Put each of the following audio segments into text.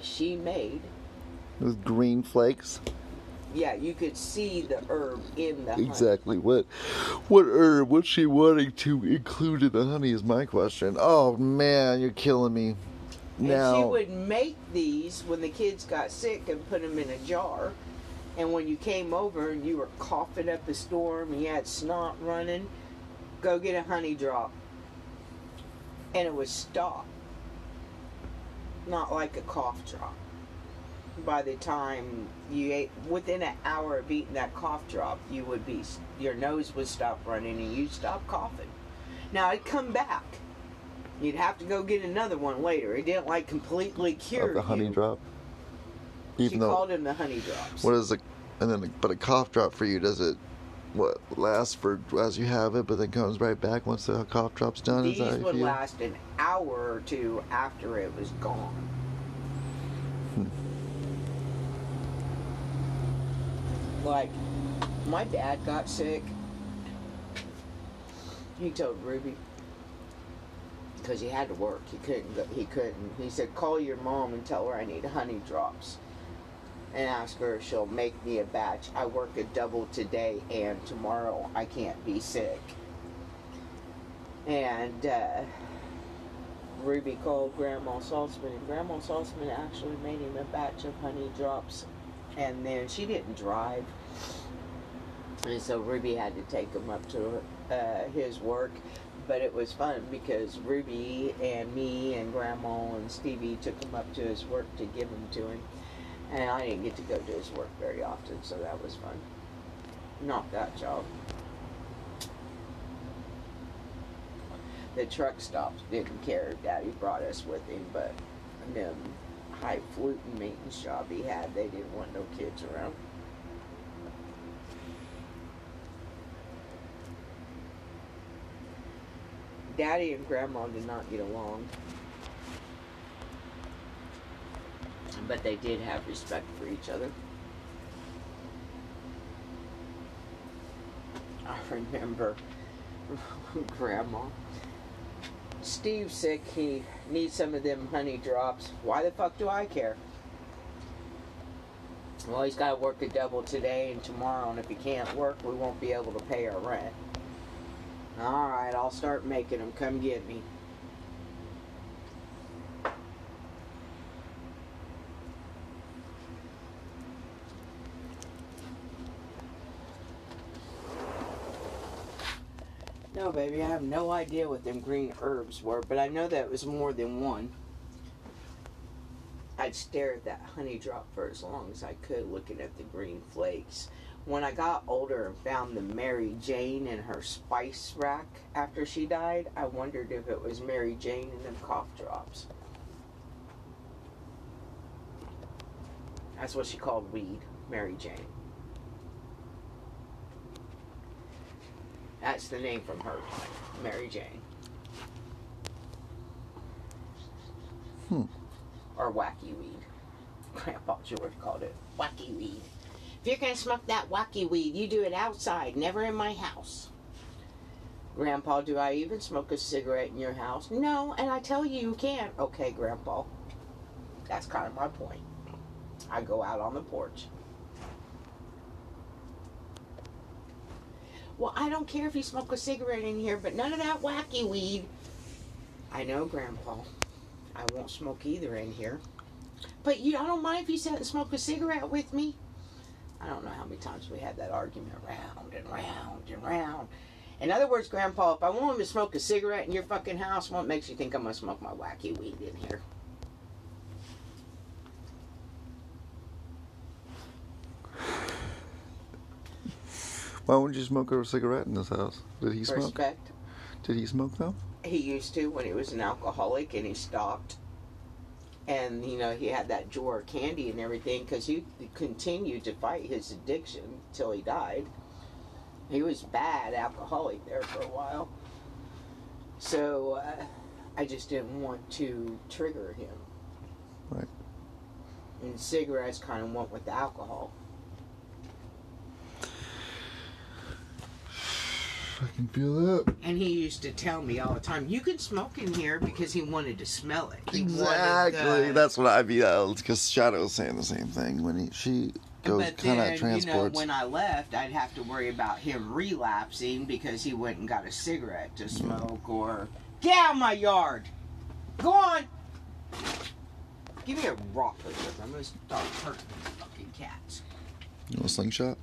that she made. With green flakes. Yeah, you could see the herb in the honey. Exactly. What what herb what's she wanting to include in the honey is my question. Oh man, you're killing me. And Now she would make these when the kids got sick and put them in a jar. And when you came over and you were coughing up a storm, you had snot running, go get a honey drop. And it would stop. Not like a cough drop. By the time you ate, within an hour of eating that cough drop, you would be, your nose would stop running and you'd stop coughing. Now it'd come back. You'd have to go get another one later. It didn't like completely cure of the honey you. drop. She Even though called him the honey drops. what is it and then but a cough drop for you does it what lasts for as you have it but then comes right back once the cough drop's done These is that would last an hour or two after it was gone. Hmm. Like, my dad got sick. He told Ruby because he had to work. He couldn't. Go, he couldn't. He said, "Call your mom and tell her I need honey drops, and ask her if she'll make me a batch. I work a double today and tomorrow. I can't be sick." And uh, Ruby called Grandma Saltsman, and Grandma Saltsman actually made him a batch of honey drops. And then she didn't drive, and so Ruby had to take him up to uh, his work. But it was fun because Ruby and me and Grandma and Stevie took him up to his work to give him to him. And I didn't get to go to his work very often, so that was fun. Not that job. The truck stops didn't care Daddy brought us with him, but them high fluting maintenance job he had, they didn't want no kids around. Daddy and Grandma did not get along. But they did have respect for each other. I remember Grandma. Steve's sick. He needs some of them honey drops. Why the fuck do I care? Well, he's got to work a double today and tomorrow, and if he can't work, we won't be able to pay our rent. All right, I'll start making them. Come get me. No, baby, I have no idea what them green herbs were, but I know that it was more than one. I'd stare at that honey drop for as long as I could, looking at the green flakes. When I got older and found the Mary Jane in her spice rack after she died, I wondered if it was Mary Jane and them cough drops. That's what she called weed, Mary Jane. That's the name from her time, Mary Jane. Hmm. Or wacky weed. Grandpa George called it wacky weed. If you're gonna smoke that wacky weed, you do it outside, never in my house. Grandpa, do I even smoke a cigarette in your house? No, and I tell you you can't. Okay, Grandpa. That's kind of my point. I go out on the porch. Well, I don't care if you smoke a cigarette in here, but none of that wacky weed. I know, Grandpa. I won't smoke either in here. But you, I don't mind if you sit and smoke a cigarette with me. I don't know how many times we had that argument round and round and round. In other words, Grandpa, if I want him to smoke a cigarette in your fucking house, what makes you think I'm gonna smoke my wacky weed in here? Why wouldn't you smoke a cigarette in this house? Did he smoke? Respect. Did he smoke though? He used to when he was an alcoholic, and he stopped. And you know he had that drawer of candy and everything because he continued to fight his addiction till he died. He was bad alcoholic there for a while. So uh, I just didn't want to trigger him. Right. And cigarettes kind of went with the alcohol. I can feel that. And he used to tell me all the time, "You can smoke in here," because he wanted to smell it. He Exactly. the- That's what I yelled Because Shadow was saying the same thing when he she goes kind of transports. you know, when I left, I'd have to worry about him relapsing because he went and got a cigarette to smoke or get out of my yard. Go on. Give me a rock because I'm gonna start hurting these fucking cats. you want a slingshot?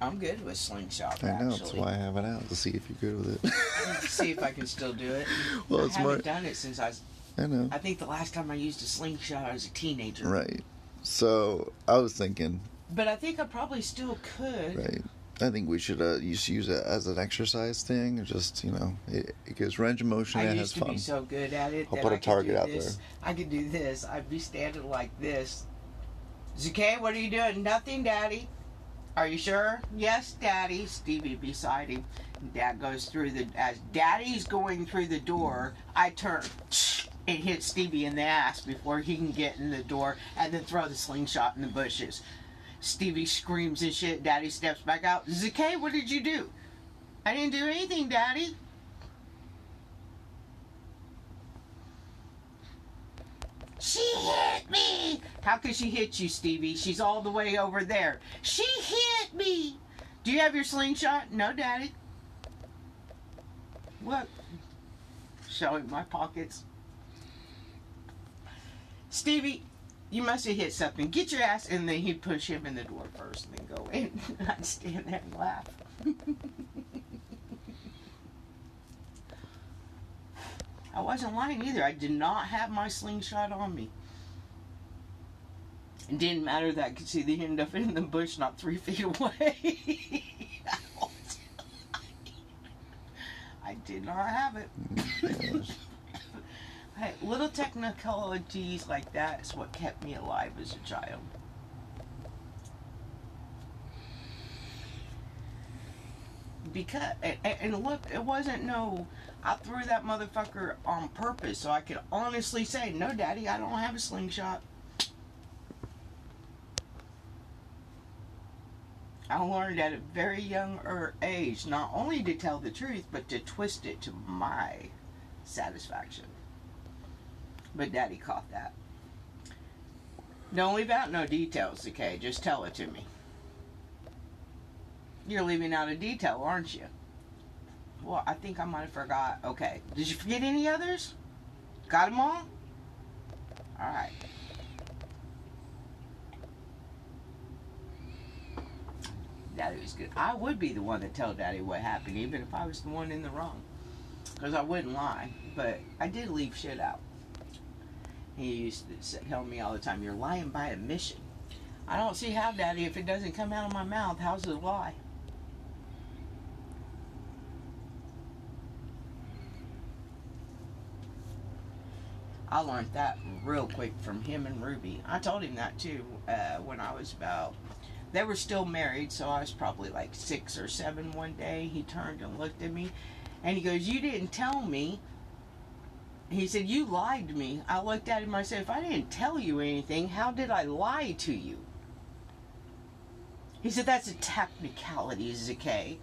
I'm good with slingshot. I know. That's why I have it out to see if you're good with it. See if I can still do it. well, I it's haven't more. done it since I was. I know. I think the last time I used a slingshot, I was a teenager. Right. So I was thinking, But I think I probably still could. right. I think we should uh, just use it as an exercise thing. Just you know, it, it gives range of motion I and it used has to fun. be so good at it. I'll put a I target out this. there. I could do this. I'd be standing like this. Zakay, what are you doing? Nothing, Daddy. Are you sure? Yes, Daddy. Stevie beside him. Dad goes through the as Daddy's going through the door. I turn and hit Stevie in the ass before he can get in the door, and then throw the slingshot in the bushes. Stevie screams and shit. Daddy steps back out. Zakay, what did you do? I didn't do anything, Daddy. She hit me! How could she hit you, Stevie? She's all the way over there. She hit me! Do you have your slingshot? No, Daddy. What? Showing my pockets. Stevie, you must have hit something. Get your ass and then he'd push him in the door first and then go in. I'd stand there and laugh. I wasn't lying either. I did not have my slingshot on me. It didn't matter that I could see the end of it in the bush not three feet away. I did not have it. Hey, little technicalities like that is what kept me alive as a child. Because and look, it wasn't no. I threw that motherfucker on purpose so I could honestly say, no, Daddy, I don't have a slingshot. I learned at a very young er, age not only to tell the truth, but to twist it to my satisfaction. But Daddy caught that. Don't leave out no details, okay? Just tell it to me. You're leaving out a detail, aren't you? Well, I think I might have forgot. Okay. Did you forget any others? Got them all? Alright. Daddy was good. I would be the one to tell Daddy what happened, even if I was the one in the wrong. Because I wouldn't lie. But I did leave shit out. He used to tell me all the time, You're lying by admission. I don't see how, Daddy, if it doesn't come out of my mouth, how's it a lie? I learned that real quick from him and Ruby. I told him that too uh, when I was about. They were still married, so I was probably like six or seven one day. He turned and looked at me and he goes, You didn't tell me. He said, You lied to me. I looked at him I said, If I didn't tell you anything, how did I lie to you? He said, That's a technicality, Zakay.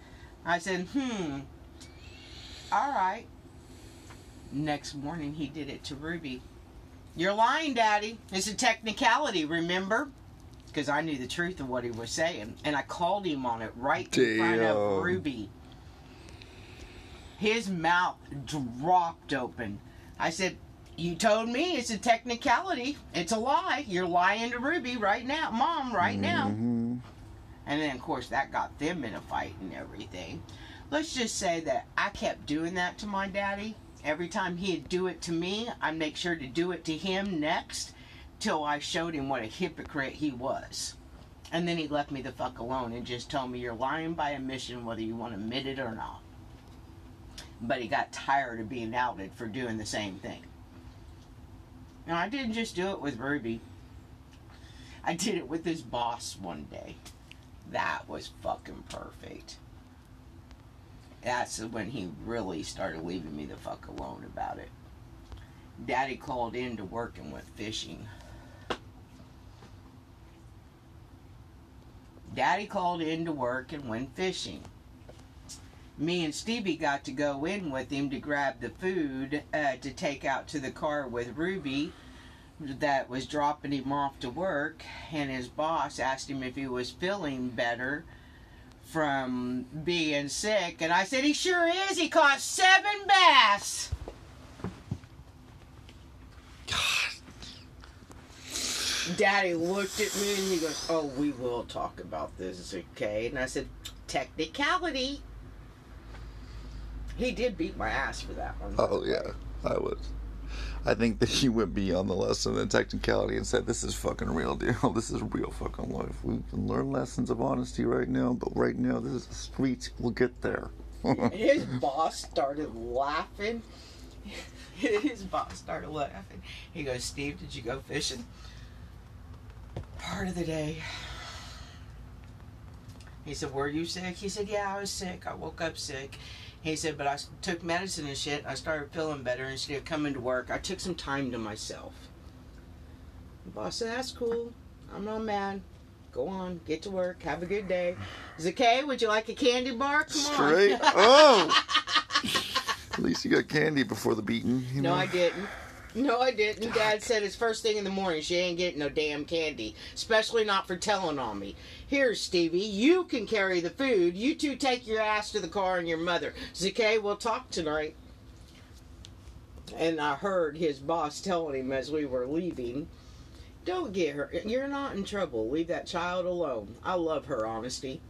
I said, Hmm. All right. Next morning, he did it to Ruby. You're lying, Daddy. It's a technicality, remember? Because I knew the truth of what he was saying. And I called him on it right in front of Ruby. His mouth dropped open. I said, You told me it's a technicality. It's a lie. You're lying to Ruby right now, Mom, right now. Mhm. And then, of course, that got them in a fight and everything. Let's just say that I kept doing that to my daddy. Every time he'd do it to me, I'd make sure to do it to him next till I showed him what a hypocrite he was. And then he left me the fuck alone and just told me you're lying by admission whether you want to admit it or not. But he got tired of being outed for doing the same thing. Now, I didn't just do it with Ruby. I did it with his boss one day. That was fucking perfect. That's when he really started leaving me the fuck alone about it. Daddy called in to work and went fishing. Daddy called in to work and went fishing. me and Stevie got to go in with him to grab the food uh, to take out to the car with Ruby that was dropping him off to work and his boss asked him if he was feeling better from being sick and I said he sure is he caught seven bass Daddy looked at me and he goes, Oh, we will talk about this, okay? And I said, Technicality. He did beat my ass for that one. Oh yeah, I was. I think that he went beyond the lesson and technicality and said, "This is fucking real deal. This is real fucking life. We can learn lessons of honesty right now, but right now this is the streets. We'll get there." His boss started laughing. His boss started laughing. He goes, "Steve, did you go fishing?" Part of the day. He said, Were you sick? He said, Yeah, I was sick. I woke up sick. He said, But I took medicine and shit. I started feeling better. Instead of coming to work, I took some time to myself. The boss said, That's cool. I'm not mad. Go on, get to work. Have a good day. Okay? Would you like a candy bar? Come on. Straight. on. Oh. At least you got candy before the beating. You No, know? I didn't. No, I didn't. Dad said it's first thing in the morning. She ain't getting no damn candy, especially not for telling on me. Here, Stevie, you can carry the food. You two take your ass to the car and your mother. ZK, we'll talk tonight. And I heard his boss telling him as we were leaving, "Don't get her. You're not in trouble. Leave that child alone. I love her honesty."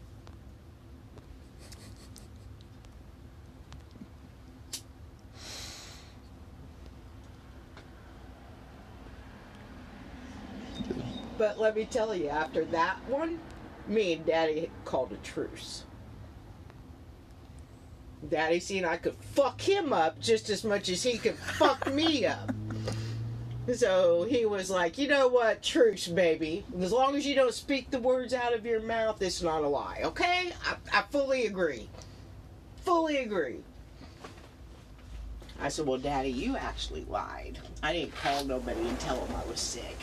But let me tell you, after that one, me and Daddy called a truce. Daddy seen I could fuck him up just as much as he could fuck me up. So he was like, you know what, truce, baby. As long as you don't speak the words out of your mouth, it's not a lie, okay? I, I fully agree. Fully agree. I said, well, Daddy, you actually lied. I didn't call nobody and tell them I was sick.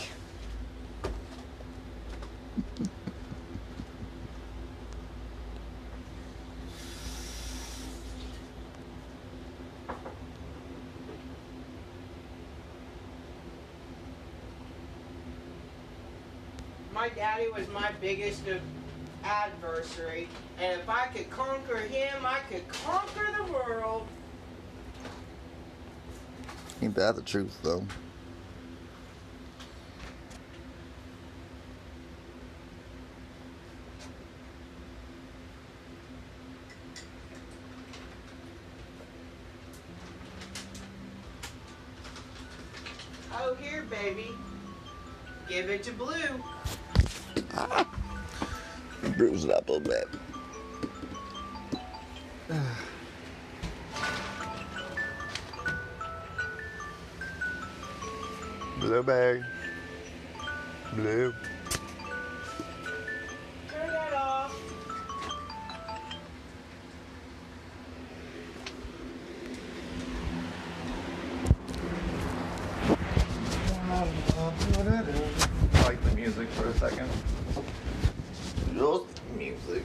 My daddy was my biggest adversary, and if I could conquer him, I could conquer the world. Ain't that the truth though? Oh, here, baby. Give it to Blue. Bruise it up a little bit. Blue bag. Blue. Turn that off. I like the music for a second. Just music.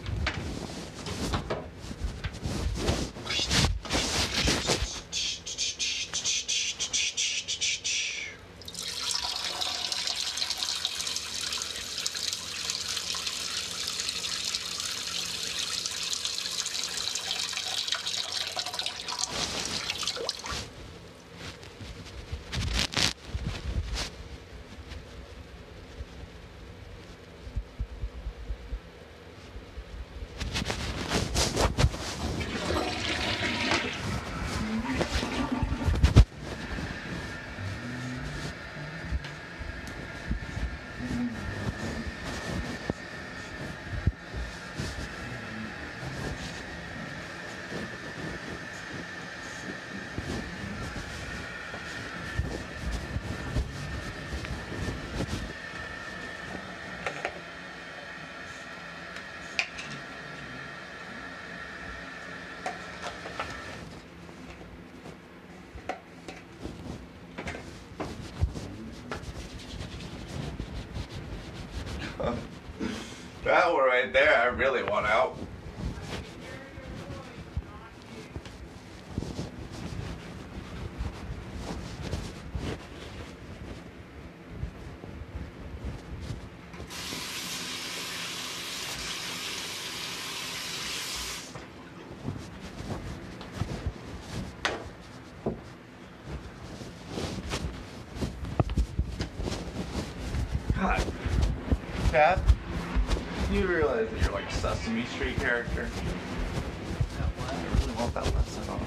That one right there, I really want out. God. Dad, you realize that you're like a Sesame Street character? I really want that lesson on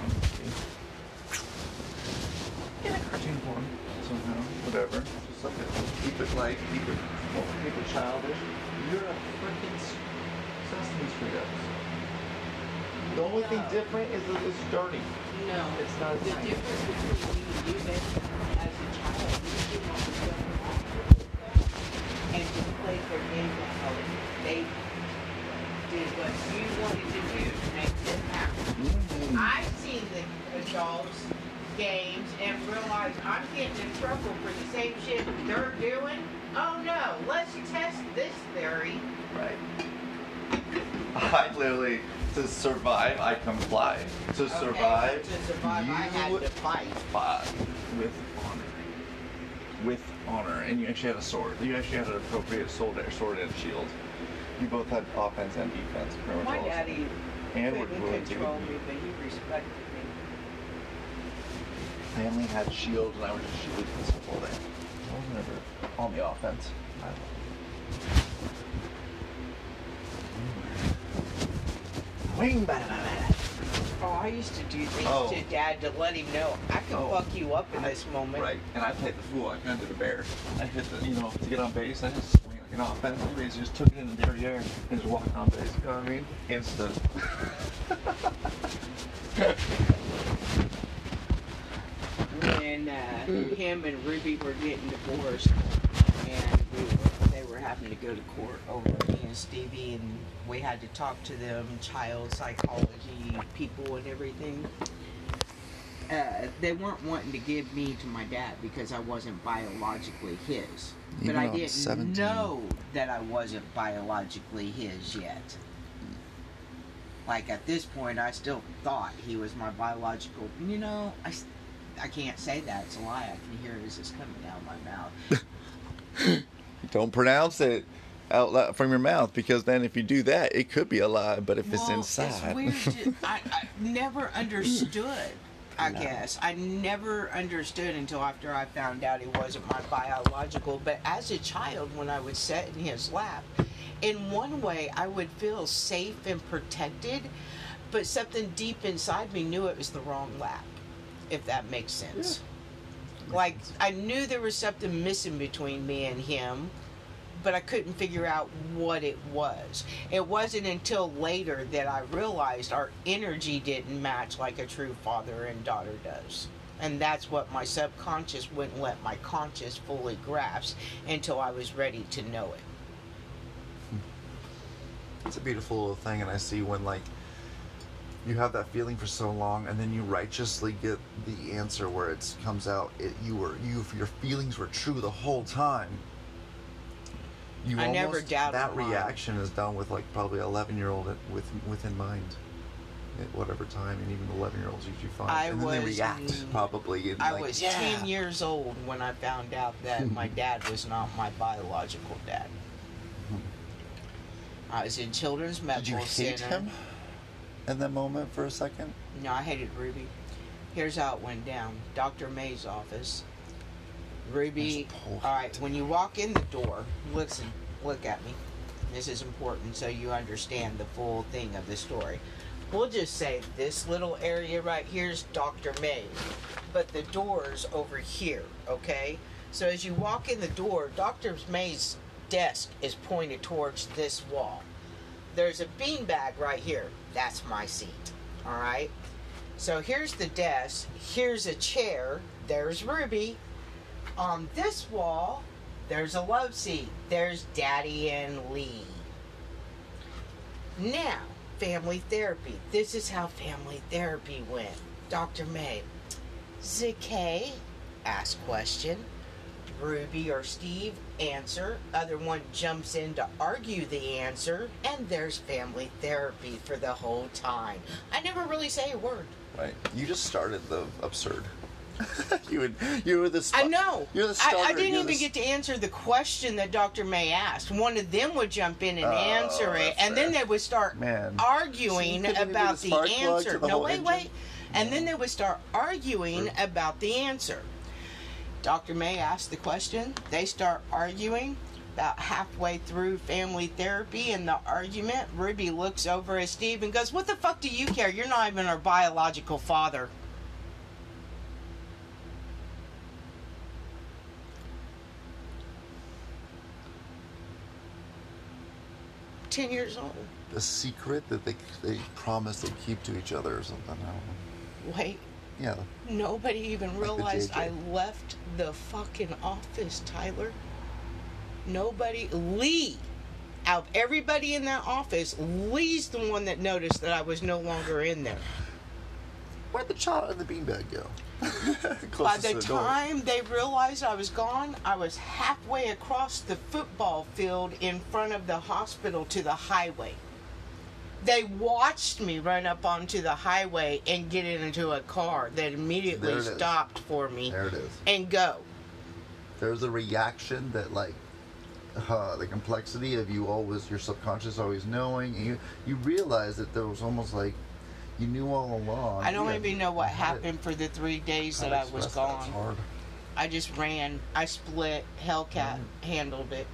in a cartoon form somehow, whatever. Just like a, keep it light, keep it, well, keep it childish. You're a freaking Sesame Street episode. The only thing different is that it's dirty. No, It's not the nice. difference between me and you, Ben, as a child, you didn't want to go and just play their game like how they did what you wanted to do to make them happy. I've seen the adults games and realized I'm getting in trouble for the same shit they're doing. Oh no, let's test this theory. Right. I literally, to survive, I comply. To Okay, survive, to survive, I had you to fight. fought with honor. With honor, and you actually had a sword. You actually had an appropriate sword, sword and shield. You both had offense and defense. pretty much My all. daddy and couldn't control me, but he respected me. Family had shields, and I was just shielded this whole day. I was never on the offense. I Wing, bada. Oh, I used to do things Oh. to dad to let him know I can Oh. fuck you up in this moment. Right, and I played the fool. I kind of did a bear. I hit the, you know, to get on base. I just swing like an offense. He just took it in the derriere and just walked on base. You know what I mean? Instant. When uh, him and Ruby were getting divorced, and we were, they were having to go to court over me and Stevie, and we had to talk to them, child psychology people and everything. Uh, they weren't wanting to give me to my dad because I wasn't biologically his. Even but I didn't 17. know that I wasn't biologically his yet. Like at this point, I still thought he was my biological. You know, I, I can't say that. It's a lie. I can hear it as it's coming down my mouth. Don't pronounce it out loud from your mouth because then if you do that, it could be a lie. But if it's Well, inside, It's weird. I, I never understood. I No. guess I never understood until after I found out he wasn't my biological. But as a child, when I would sit in his lap, in one way I would feel safe and protected, but something deep inside me knew it was the wrong lap. If that makes sense. Like I knew there was something missing between me and him, but I couldn't figure out what it was. It wasn't until later that I realized our energy didn't match like a true father and daughter does. And that's what my subconscious wouldn't let my conscious fully grasp until I was ready to know it. it's a beautiful little thing, and I see when like you have that feeling for so long, and then you righteously get the answer where it comes out. It you were you your feelings were true the whole time. You I never almost- doubted that mine. reaction is done with like probably eleven year old with within mind. At whatever time, and even eleven year olds usually find, I and then they react probably. And I like, was yeah. 10 years old when I found out that my dad was not my biological dad. I was in Children's medical Did Medical you hate Center. him in that moment for a second? No, I hated Ruby. Here's how it went down. Dr. May's office. Ruby, all right, when you walk in the door, listen, look at me. This is important so you understand the full thing of the story. We'll just say this little area right here is Dr. May, but the door's over here, okay? So as you walk in the door, Dr. May's desk is pointed towards this wall. There's a beanbag right here. That's my seat, all right? So here's the desk. Here's a chair. There's Ruby. On this wall, there's a love seat. There's Daddy and Lee. Now, family therapy. This is how family therapy went. Dr. May. ZK, ask question. Ruby or Steve, answer. Other one jumps in to argue the answer. And there's family therapy for the whole time. I never really say a word. Right. You just started the absurd. you would. You were the. I know. You're the I, starter. I didn't You're even get to answer the question that Dr. May asked. One of them would jump in and Oh, answer it, and then they would start Man. arguing See, you couldn't even be about the the, spark plug to answer. the No, wait, engine? wait. And then they would start arguing about the answer. Dr. May asked the question. They start arguing. about halfway through family therapy and the argument, Ruby looks over at Steve and goes, What the fuck do you care? You're not even our biological father. Ten years old. The secret that they they promise they keep to each other or something. I don't know. Wait, Yeah. nobody even the realized. I left the fucking office, Tyler. Nobody, Lee, out of everybody in that office, Lee's the one that noticed that I was no longer in there. Where'd the child and the beanbag go? By the door. time they realized I was gone, I was halfway across the football field in front of the hospital to the highway. They watched me run up onto the highway and get into a car that immediately There it is. stopped for me There it is. and go. There's a reaction that like uh, the complexity of you always your subconscious always knowing and you you realize that there was almost like you knew all along. I don't even know what happened for the three days that I was gone. I just ran. I split. Hellcat Mm. handled it.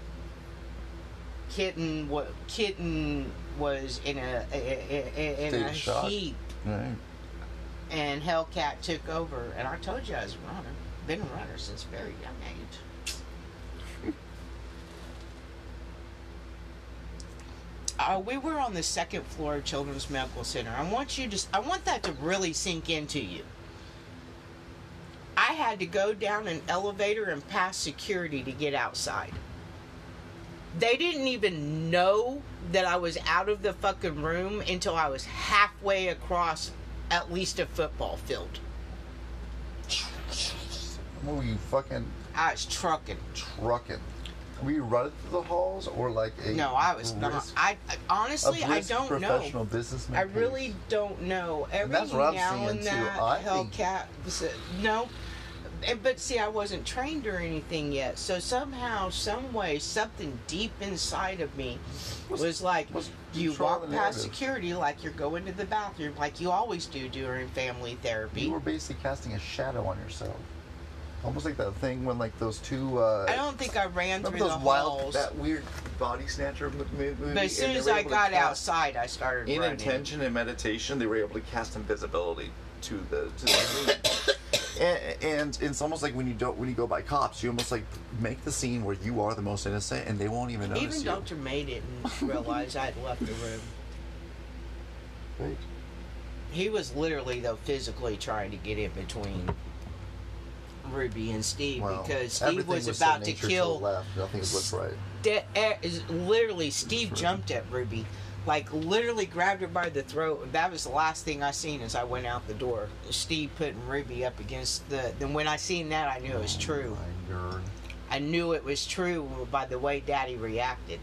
Kitten, what? Kitten was in a in State a of shock. heap, Right. and Hellcat took over. And I told you I was a runner. Been a runner since a very young age. Uh, we were on the second floor of Children's Medical Center. I want you to. I want that to really sink into you. I had to go down an elevator and pass security to get outside. They didn't even know that I was out of the fucking room until I was halfway across at least a football field. What were you fucking I was trucking. trucking? Were you running through the halls or like a No, I was not. I I- honestly, a I don't professional know. businessman I really don't know. Every I'm now and then, I think- Hellcat. No, but see, I wasn't trained or anything yet. So somehow, some way, something deep inside of me Was- was, like, was you walk past security like you're going to the bathroom, like you always do during family therapy. You were basically casting a shadow on yourself. Almost like that thing when like those two. Uh, I don't think I ran through those the wild, halls. that weird body snatcher mo- mo- movie. but as soon as I got outside, I started in running. intention and meditation, they were able to cast invisibility to the to the and, and it's almost like when you don't when you go by cops, you almost like make the scene where you are the most innocent, and they won't even notice Even you. Dr. May didn't realize I'd left the room. Right. He was literally, though, physically trying to get in between Ruby and Steve Well, because Steve was, was about to kill. left. Nothing was right. De- eh, is- literally, Steve jumped at Ruby, like literally grabbed her by the throat. That was the last thing I seen as I went out the door. Steve putting Ruby up against the. Then when I seen that, I knew it was true. My. I knew it was true by the way Daddy reacted.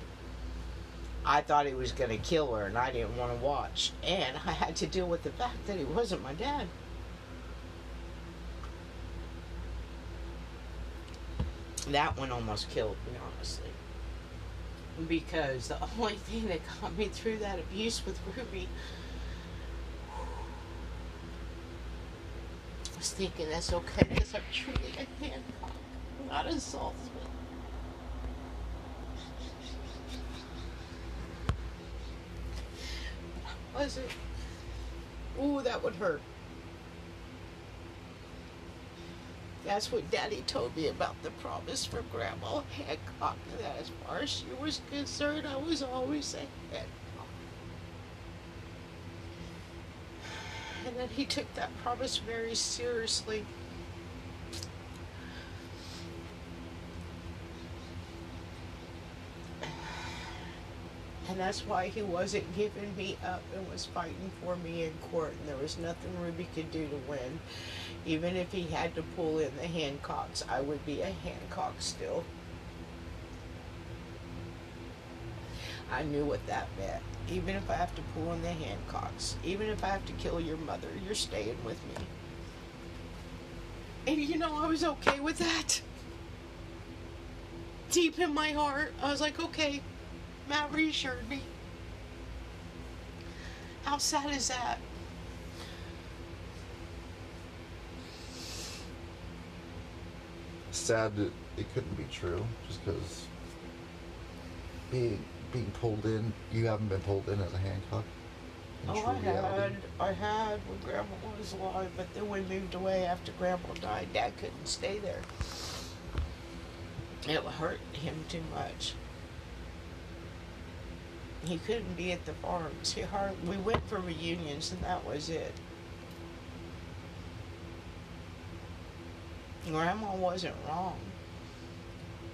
I thought he was going to kill her, and I didn't want to watch. And I had to deal with the fact that he wasn't my dad. That one almost killed me, honestly. Because the only thing that got me through that abuse with Ruby was thinking that's okay because I'm truly a Hancock, not a Saltsman. Was it? Ooh, that would hurt. That's what Daddy told me about the promise from Grandma Hancock. That as far as she was concerned, I was always a Hancock. And then he took that promise very seriously. And that's why he wasn't giving me up and was fighting for me in court. And there was nothing Ruby could do to win. Even if he had to pull in the Hancocks, I would be a Hancock still. I knew what that meant. Even if I have to pull in the Hancocks, even if I have to kill your mother, you're staying with me. And you know, I was okay with that. Deep in my heart, I was like, okay, Matt reassured me. How sad is that? Sad that it couldn't be true, just because being being pulled in. You haven't been pulled in as a Hancock. in Oh, I reality? had, I had when Grandma was alive, but then we moved away after Grandma died. Dad couldn't stay there. It hurt him too much. He couldn't be at the farms. He hard, we went for reunions, and that was it. Grandma wasn't wrong.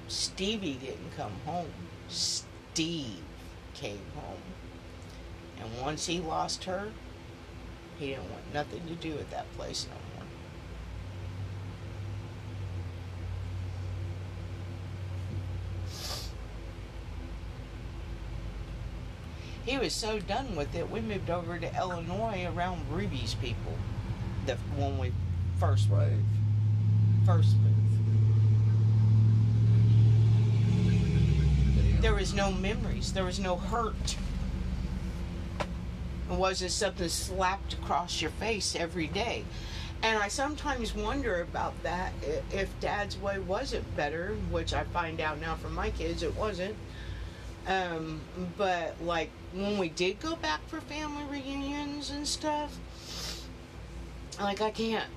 Stevie didn't come home. Steve came home. And once he lost her, he didn't want nothing to do with that place no more. He was so done with it, we moved over to Illinois around Ruby's people. The when we first Right. moved. First moved. There was no memories. There was no hurt. It wasn't something slapped across your face every day. And I sometimes wonder about that. If Dad's way wasn't better, which I find out now from my kids, it wasn't. Um, but like when we did go back for family reunions and stuff, like I can't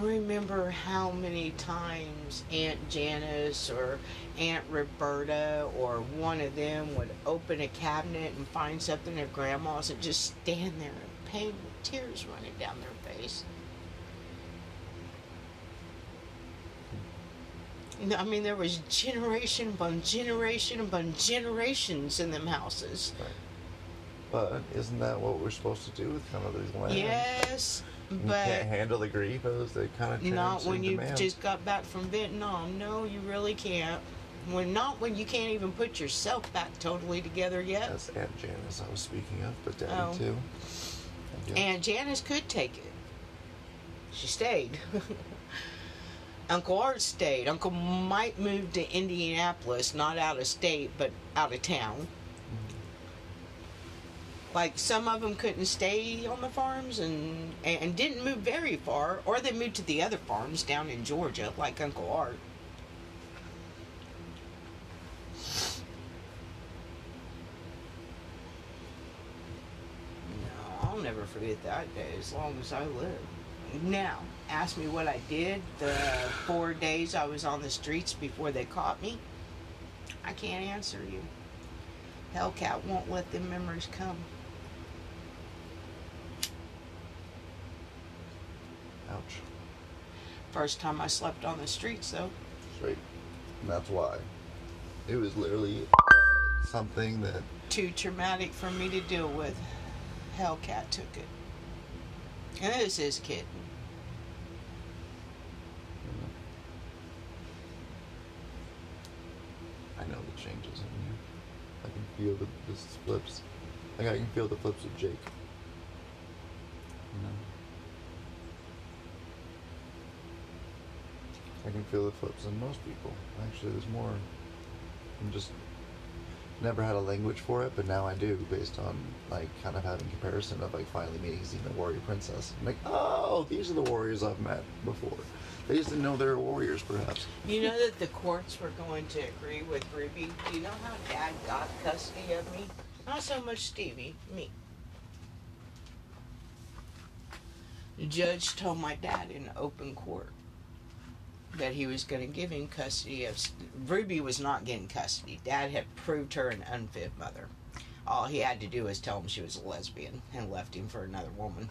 remember how many times Aunt Janice or Aunt Roberta or one of them would open a cabinet and find something at grandma's and just stand there in pain with tears running down their face. I mean, there was generation upon generation upon generations in them houses. But isn't that what we're supposed to do with kind of these lands? Yes, You but can't handle the grief as they kind of Not when you man. just got back from Vietnam. No, you really can't. When not when you can't even put yourself back totally together yet. That's Aunt Janice I was speaking of, but Daddy Oh. too. Yeah. And Janice could take it. She stayed. Uncle Art stayed. Uncle might move to Indianapolis, not out of state, but out of town. Like some of them couldn't stay on the farms and and didn't move very far, or they moved to the other farms down in Georgia, like Uncle Art. No, I'll never forget that day as long as I live. Now, ask me what I did the four days I was on the streets before they caught me. I can't answer you. Hellcat won't let the memories come. Ouch. First time I slept on the streets, though. Straight. And that's why. It was literally uh, something that Too traumatic for me to deal with. Hellcat took it. And it was his kid. I know the changes in you. I can feel the, the flips. Like I can feel the flips of Jake. You know. I can feel the flips in most people. Actually, there's more. I'm just never had a language for it, but now I do, based on like kind of having comparison of like finally meeting Xena Warrior Princess. I'm like, oh, these are the warriors I've met before. They just didn't know they were warriors, perhaps. You know that the courts were going to agree with Ruby. Do you know how Dad got custody of me? Not so much Stevie, me. The judge told my dad in open court that he was going to give him custody of. Ruby was not getting custody. Dad had proved her an unfit mother. All he had to do was tell him she was a lesbian and left him for another woman.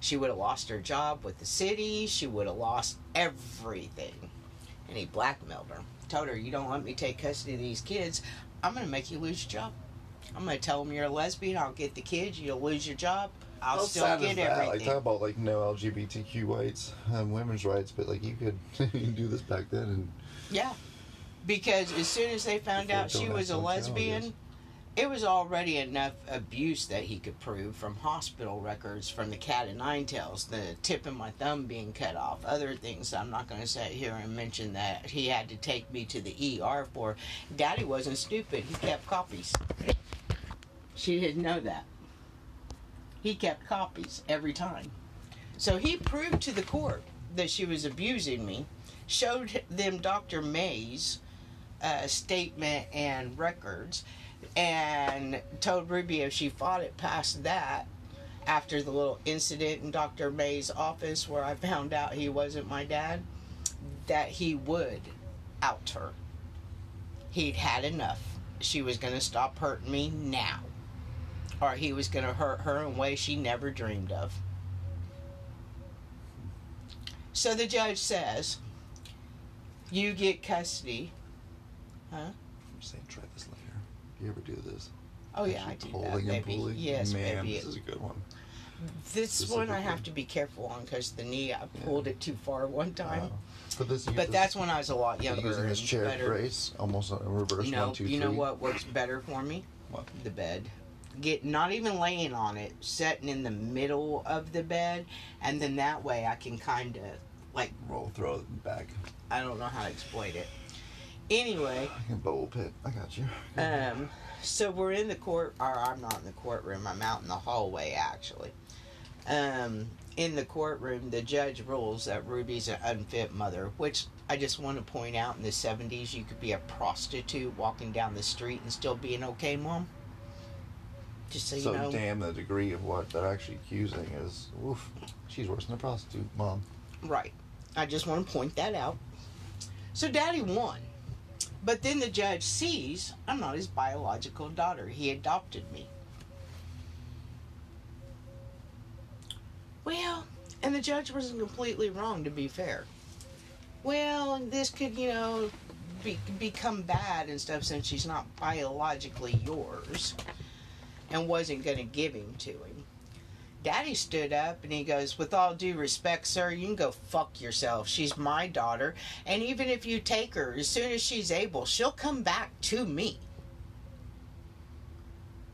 She would have lost her job with the city. She would have lost everything. And he blackmailed her. Told her, You don't let me take custody of these kids, I'm going to make you lose your job. I'm going to tell them you're a lesbian. I'll get the kids. You'll lose your job. I'll How still sad get that? Like talk about like no LGBTQ rights, um, women's rights, but like you could you do this back then, and Yeah. Because as soon as they found out she was a lesbian, challenges. it was already enough abuse that he could prove from hospital records, from the cat and nine tails, the tip of my thumb being cut off, other things I'm not going to sit here and mention that he had to take me to the ER for. Daddy wasn't stupid, he kept copies. She didn't know that. He kept copies every time. So he proved to the court that she was abusing me, showed them Dr. Mays uh, statement and records and told Ruby if she fought it past that, after the little incident in Dr. May's office where I found out he wasn't my dad, that he would out her. He'd had enough. She was going to stop hurting me now. Or he was going to hurt her in ways she never dreamed of. So the judge says, You get custody. Huh? I'm saying try this later. Do you ever do this? Oh, yeah, I do that, Pulling and baby. pulling? Yes, Man, baby. this is a good one. This one I have to be careful on because the knee, I pulled it too far one time. Wow. But this, But that's when I was a lot younger. using this chair better. brace, almost a reverse No, one, two, you know what works better for me? What? The bed. Get not even laying on it, sitting in the middle of the bed, and then that way I can kind of like Roll, throw it back. I don't know how to exploit it. Anyway, In bowl pit. I got you. um, so we're in the court, or I'm not in the courtroom. I'm out in the hallway actually. Um, in the courtroom, the judge rules that Ruby's an unfit mother, which I just want to point out in the 70s, you could be a prostitute walking down the street and still be an okay mom. Just so, so you know. damn the degree of what they're actually accusing is oof. She's worse than a prostitute, mom. Right. I just want to point that out. So daddy won. But then the judge sees I'm not his biological daughter. He adopted me. Well, and the judge wasn't completely wrong to be fair. Well, this could, you know, be, become bad and stuff since she's not biologically yours and wasn't going to give him to him. Daddy stood up and he goes, With all due respect, sir, you can go fuck yourself. She's my daughter. And even if you take her, as soon as she's able, she'll come back to me.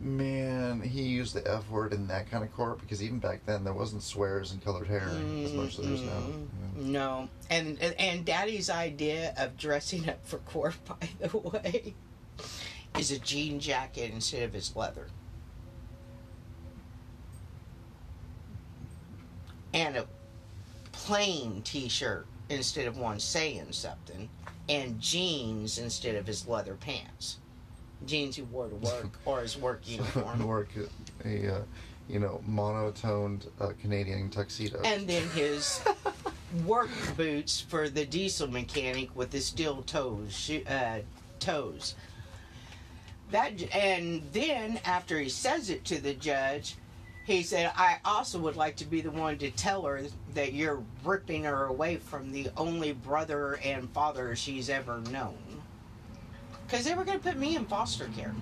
Man, he used the F word in that kind of court because even back then there wasn't swears and colored hair as much as there is now. Mm, Yeah. No. And and Daddy's idea of dressing up for court, by the way, is a jean jacket instead of his leather. And a plain t shirt instead of one saying something. And jeans instead of his leather pants. Jeans he wore to work or his work uniform. Work a uh, you know monotoned uh, Canadian tuxedo. and then his work boots for the diesel mechanic with the steel toes uh, toes that and then after he says it to the judge he said i also would like to be the one to tell her that you're ripping her away from the only brother and father she's ever known because they were going to put me in foster care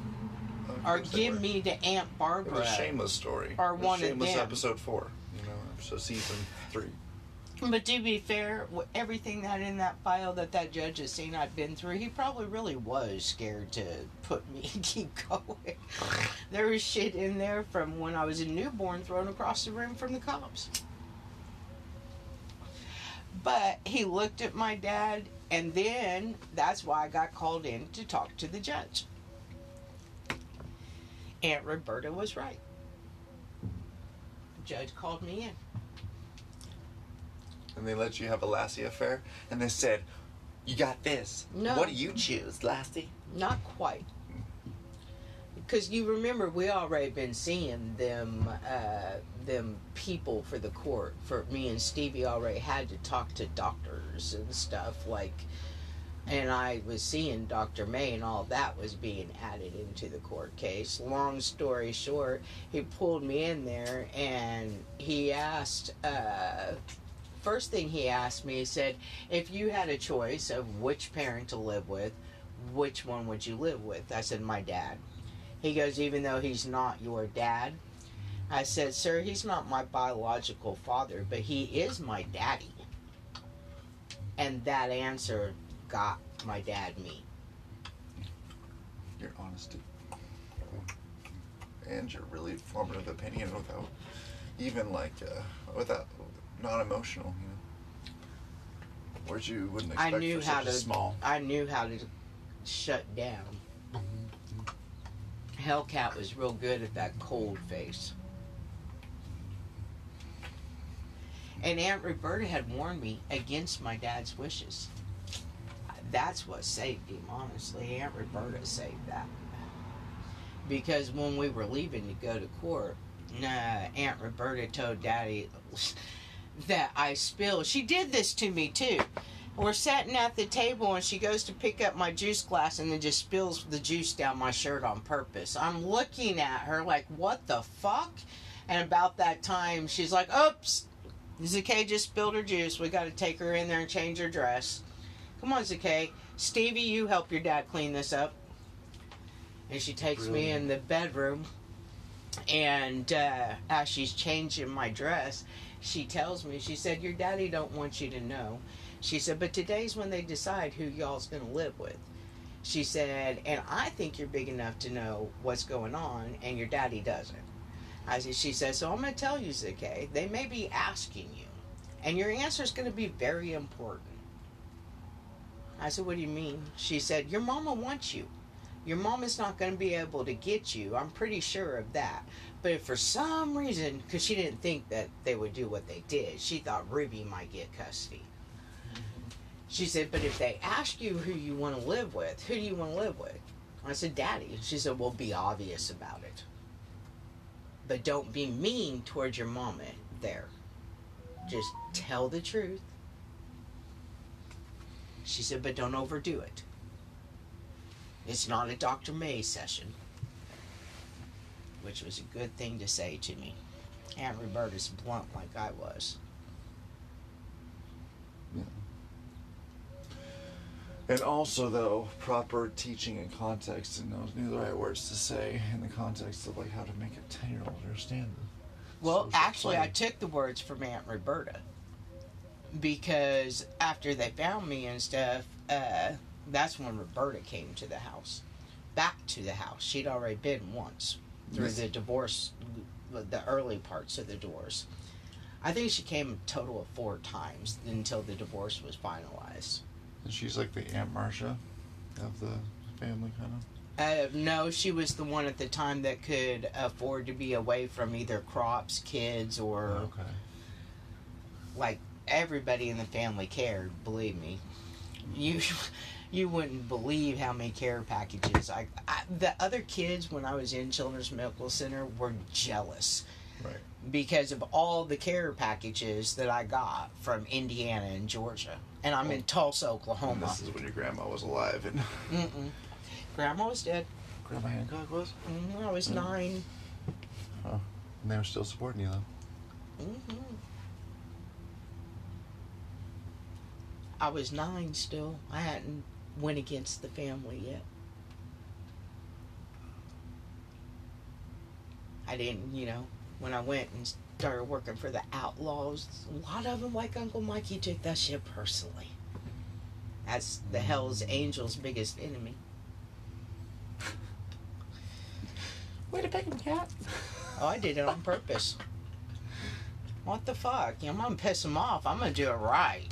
or give me to aunt It barbara was a shameless story. Or It one of shameless them. episode four. You know, so season three. But to be fair, everything that in that file that that judge has seen I've been through, he probably really was scared to put me keep going. There was shit in there from when I was a newborn thrown across the room from the cops. But he looked at my dad, and then that's why I got called in to talk to the judge. Aunt Roberta was right. The judge called me in. And they let you have a lassie affair, and they said, "You got this. No. What do you choose, lassie?" Not quite. Because you remember we already been seeing them uh, them people for the court. For me and Stevie already had to talk to doctors and stuff like, and I was seeing Dr. May and all that was being added into the court case. Long story short, he pulled me in there and he asked. Uh, first thing he asked me, he said, if you had a choice of which parent to live with, which one would you live with? I said, my dad. He goes, even though he's not your dad? I said, sir, he's not my biological father, but he is my daddy. And that answer got my dad me. Your honesty. And your really formative opinion without even like uh, without not emotional, you know. Words you wouldn't I expect knew for how such a small. I knew how to shut down. Hellcat was real good at that cold face. And Aunt Roberta had warned me against my dad's wishes. That's what saved him, honestly. Aunt Roberta saved that. Because when we were leaving to go to court, uh, Aunt Roberta told Daddy that I spilled. She did this to me too. We're sitting at the table and she goes to pick up my juice glass and then just spills the juice down my shirt on purpose. I'm looking at her like, what the fuck? And about that time, she's like, oops, Zakay just spilled her juice. We got to take her in there and change her dress. Come on, Zakay. Stevie, you help your dad clean this up. And she takes me in the bedroom. And uh, as she's changing my dress, she tells me, she said, Your daddy don't want you to know. She said, but today's when they decide who y'all's going to live with. She said, and I think you're big enough to know what's going on, and your daddy doesn't. I said, she said, so I'm going to tell you, Zakay, they may be asking you, and your answer is going to be very important. I said, what do you mean? She said, your mama wants you. Your mom is not going to be able to get you. I'm pretty sure of that. But for some reason, because she didn't think that they would do what they did, she thought Ruby might get custody. She said, but if they ask you who you want to live with, who do you want to live with? I said, Daddy. She said, well, be obvious about it. But don't be mean towards your mama there. Just tell the truth. She said, but don't overdo it. It's not a Dr. May session. Which was a good thing to say to me. Aunt Roberta's blunt like I was. And also, though, proper teaching and context and knows knew the right words to say in the context of like how to make a ten year old understand. Well, actually, I took the words from Aunt Roberta because after they found me and stuff, uh, that's when Roberta came to the house, back to the house. She'd already been once through Yes. the divorce, the early parts of the divorce. I think she came a total of four times until the divorce was finalized. And she's like the Aunt Marcia of the family, kind of. Uh, no, she was the one at the time that could afford to be away from either crops, kids, or okay. like everybody in the family cared. Believe me, you you wouldn't believe how many care packages I, I. The other kids when I was in Children's Medical Center were jealous Right. because of all the care packages that I got from Indiana and Georgia, and I'm in Tulsa, And Oklahoma. this is when your grandma was alive and Mm-mm. Grandma was dead. Grandma Hancock was. hmm I was Mm. nine. And they were still supporting you though. hmm I was nine still. I hadn't went against the family yet. I didn't, you know, when I went and started working for the outlaws, a lot of them, like Uncle Mikey, took that shit personally. That's the Hell's Angels' biggest enemy. Way to pick him, cat. Oh, I did it on purpose. What the fuck? I'm gonna piss them off. I'm gonna do it right.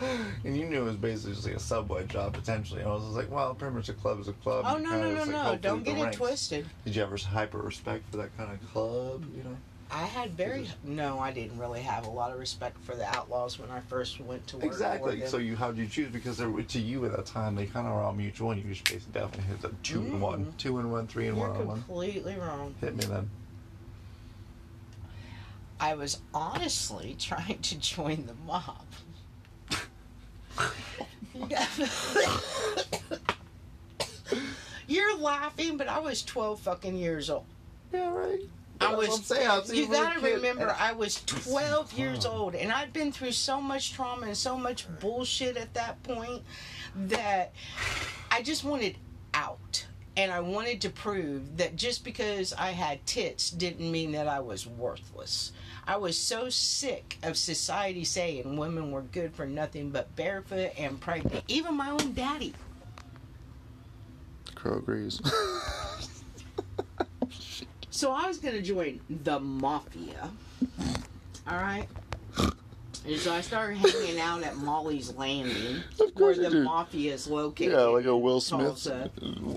And you knew it was basically just like a subway job potentially. And I was just like, well, pretty much a club is a club. Oh no no no like, no! Don't get it ranks. twisted. Did you ever hyper respect for that kind of club? You know. I had very no. I didn't really have a lot of respect for the outlaws when I first went to work Exactly. So you how did you choose? Because they were, to you at that time they kind of were all mutual, and you just basically definitely hit the two and one, Mm. two and one, three and You're one on one. completely wrong. Hit me then. I was honestly trying to join the mob. You're laughing, but I was 12 fucking years old. Yeah, right. I was. I'm saying. You gotta remember, I was 12 years old, and I'd been through so much trauma and so much bullshit at that point that I just wanted out. And I wanted to prove that just because I had tits didn't mean that I was worthless. I was so sick of society saying women were good for nothing but barefoot and pregnant. Even my own daddy. Crow agrees. So I was gonna join the mafia. All right. And so I started hanging out at Molly's Landing, Of where the do. mafia is located. yeah, like a Will Smith Tulsa,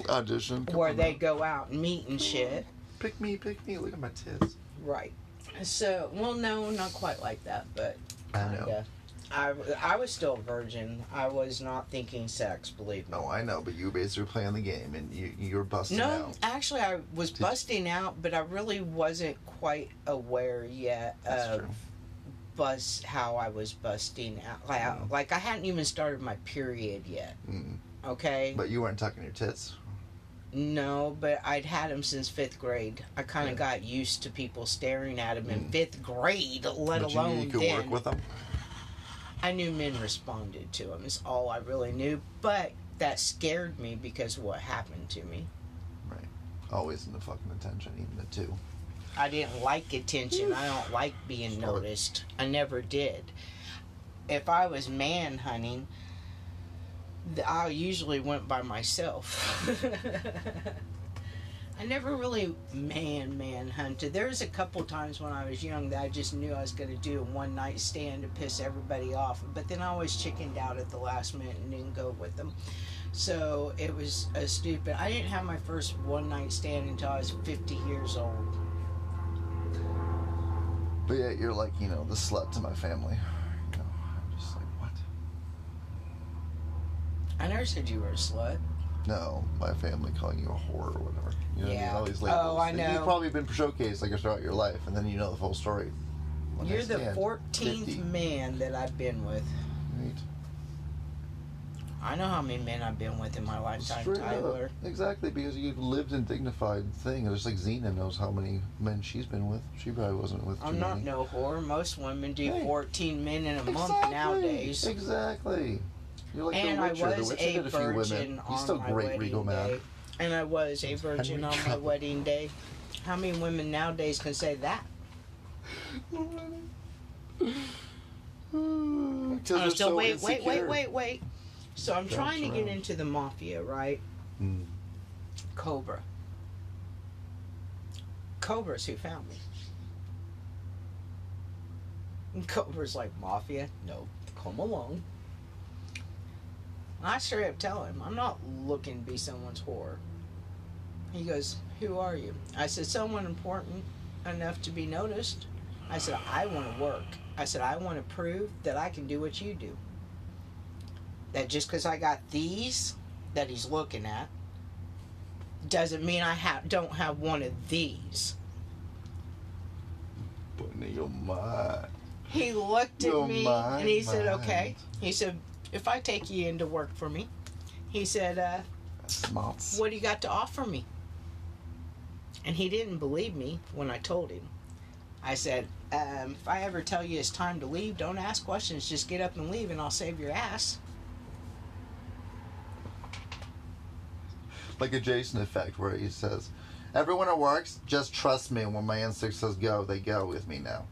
audition. Come where they now. go out and meet and shit. pick me, pick me. Look at my tits. Right. So, well, no, not quite like that, but I know. kinda. I, I was still a virgin. I was not thinking sex, believe me. No, I know, but you basically were basically playing the game and you you were busting No, out. actually, I was Did- busting out, but I really wasn't quite aware yet That's of true. bust how I was busting out. Like, Mm. like I hadn't even started my period yet. Mm. Okay. But you weren't tucking your tits. No, but I'd had him since fifth grade. I kind of Yeah. got used to people staring at them in Mm. fifth grade, let but alone you, you could then. work with them. I knew men responded to him. Is all I really knew. But that scared me because of what happened to me. Right. Always in the fucking attention, even the two. I didn't like attention. I don't like being Smart. noticed. I never did. If I was man hunting, I usually went by myself. I never really man man hunted. There was a couple times when I was young that I just knew I was going to do a one night stand to piss everybody off, but then I always chickened out at the last minute and didn't go with them. So it was a stupid. I didn't have my first one night stand until I was 50 years old. But yet you're like, you know, the slut to my family. You know, I'm just like, what? I never said you were a slut. No, my family calling you a whore or whatever. You know I Yeah. mean? All these Oh, labels. I And know. You've probably been showcased like throughout your life, and then you know the full story. One You're the 14th 50. man that I've been with. Right. I know how many men I've been with in my lifetime, Straight up. Tyler. Exactly, because you've lived in dignified thing. Just like Xena knows how many men she's been with. She probably wasn't with I'm not many. no whore. Most women do Hey. 14 men in a month Exactly. nowadays. Exactly. You're like and the I Witcher. was the Witcher a did a few virgin women. on He's still my great, wedding Regal man. day. And I was a virgin on my wedding day. How many women nowadays can say that? Oh, so so wait, wait, wait, wait, wait. So I'm trying to get into the mafia, right? Mm. Cobra. Cobra's who found me. And Cobra's like, Mafia? No, come along. I straight up tell him, I'm not looking to be someone's whore. He goes, Who are you? I said, Someone important enough to be noticed. I said, I want to work. I said, I want to prove that I can do what you do. That just because I got these that he's looking at doesn't mean I have don't have one of these. Putting in your mind. He looked at Your me mind, and he said, "Okay." He said, "If I take you in to work for me," he said, uh, Smarts. "What do you got to offer me?" And he didn't believe me when I told him. I said, um, "If I ever tell you it's time to leave, don't ask questions. Just get up and leave, and I'll save your ass." Like a Jason effect where he says, Everyone at works, just trust me. When my instinct says go, they go with me now.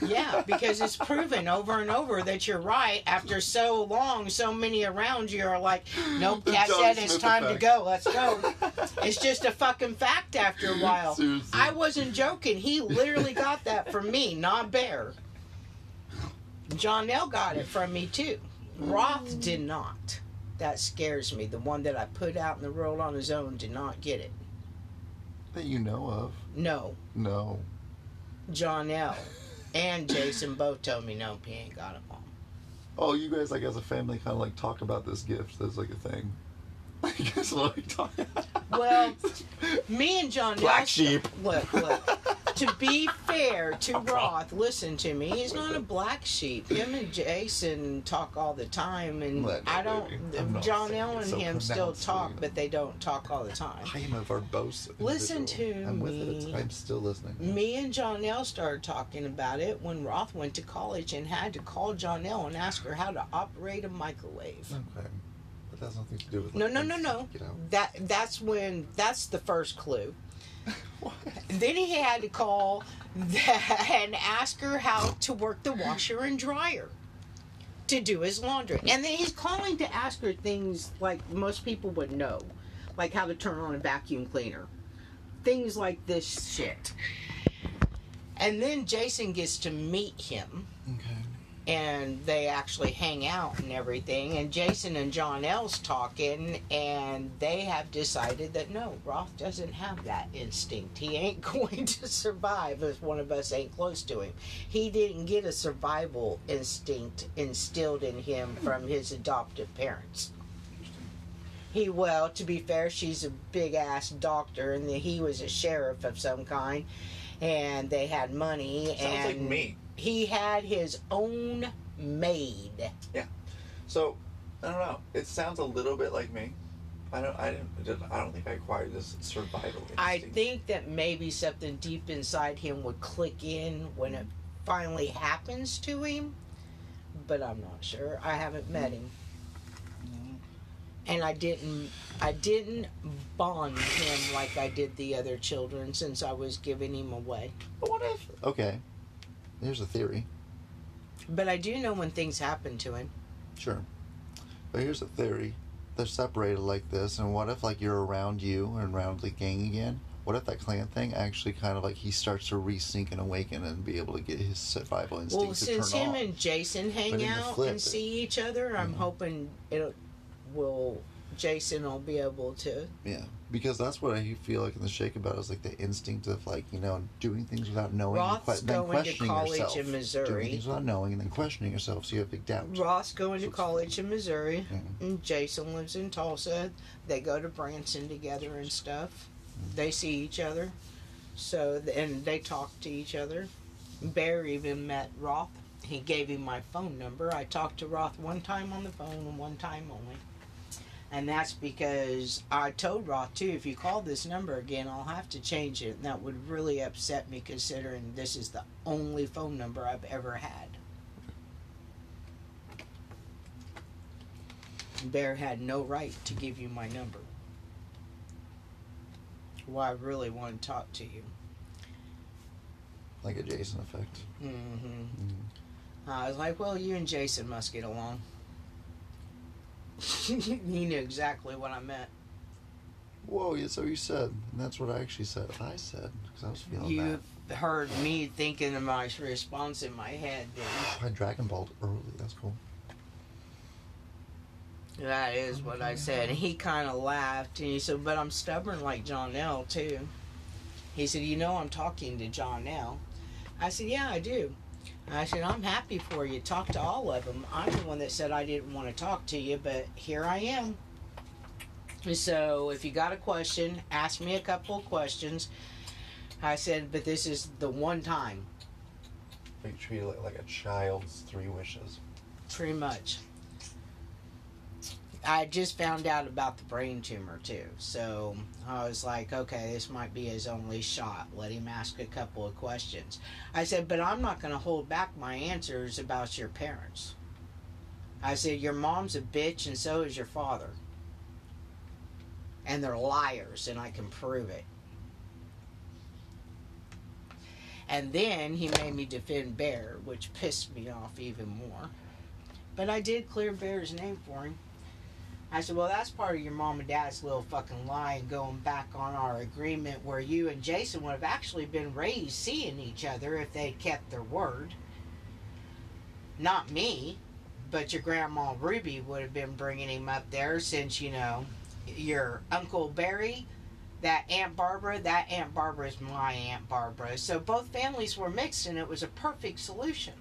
Yeah, because it's proven over and over that you're right. After so long, so many around you are like, "Nope, The Cat said it's time to go. Let's go." It's just a fucking fact after a while. Seriously. I wasn't joking. He literally got that from me, not Bear. John L got it from me too. Roth did not. That scares me. The one that I put out in the world on his own did not get it. That you know of. No, No. John L. and Jason both told me no, he ain't got a mom. Oh, you guys, like, as a family, kind of like talk about this gift as like a thing. You guys like talk. Well, Me and John Black sheep. Look, look. to be fair to Roth, listen to me. He's not a black sheep. Him and Jason talk all the time, and Let I me, baby. I'm don't. John saying L and so him still pronounced, talk, you know. but they don't talk all the time. I am a verbose. Listen individual. to I'm with it. I'm still listening. Me and John L started talking about it when Roth went to college and had to call John L and ask her how to operate a microwave. Okay. That's nothing to do with. No, like, no, no, no. Out. That that's when that's the first clue. Then he had to call that and ask her how to work the washer and dryer to do his laundry. And then he's calling to ask her things like most people would know, like how to turn on a vacuum cleaner, things like this shit. And then Jason gets to meet him. And they actually hang out and everything. And Jason and John L's talking, and they have decided that no, Roth doesn't have that instinct. He ain't going to survive if one of us ain't close to him. He didn't get a survival instinct instilled in him from his adoptive parents. He well, to be fair, she's a big ass doctor, and he was a sheriff of some kind, and they had money. Sounds and like me. He had his own maid. Yeah. So I don't know. It sounds a little bit like me. I don't. I didn't. I don't think I acquired this survival instinct. I think that maybe something deep inside him would click in when it finally happens to him, but I'm not sure. I haven't met him. And I didn't I didn't bond him like I did the other children since I was giving him away. But what if? Okay. Here's a theory. But I do know when things happen to him. Sure. But here's a theory. They're separated like this, and what if like you're around you and around the gang again? What if that clan thing actually kind of like he starts to resync and awaken and be able to get his survival instincts Well, since him and Jason hang out flip, and see each other, I'm Mhm. hoping it will Jason will be able to yeah, because that's what I feel like in the shake about is like the instinct of like you know doing things without knowing, and Roth's que- then going to questioning college yourself. in Missouri. Doing things without knowing and then questioning yourself, so you have big doubts. Ross going to college in Missouri, Mhm. and Jason lives in Tulsa. They go to Branson together and stuff. They see each other, so and they talk to each other. Bear even met Roth. He gave him my phone number. I talked to Roth one time on the phone and one time only. And that's because I told Roth too, if you call this number again, I'll have to change it. And that would really upset me considering this is the only phone number I've ever had. Bear had no right to give you my number. Well, I really want to talk to you. Like a Jason effect. hmm Mhm. I was like, well, you and Jason must get along. he knew exactly what I meant. Whoa, yeah, so you said, and that's what I actually said. I said because I was feeling You heard me thinking of my response in my head. I Dragon Balled early. That's cool. That is what I said. And he kind of laughed and he said, But I'm stubborn like John L. too. He said, You know, I'm talking to John L. I said, Yeah, I do. I said, I'm happy for you. Talk to all of them. I'm the one that said I didn't want to talk to you, but here I am. So if you got a question, ask me a couple of questions. I said, But this is the one time, Like treat it like a child's three wishes. pretty much. I just found out about the brain tumor too. So I was like, okay, this might be his only shot. Let him ask a couple of questions. I said, but I'm not going to hold back my answers about your parents. I said, your mom's a bitch and so is your father. And they're liars, and I can prove it. And then he made me defend Bear, which pissed me off even more. But I did clear Bear's name for him. I said, Well, that's part of your mom and dad's little fucking lie and going back on our agreement where you and Jason would have actually been raised seeing each other if they'd kept their word. Not me, but your grandma Ruby would have been bringing him up there since, you know, your Uncle Barry, that Aunt Barbara, that Aunt Barbara is my Aunt Barbara. So both families were mixed and it was a perfect solution.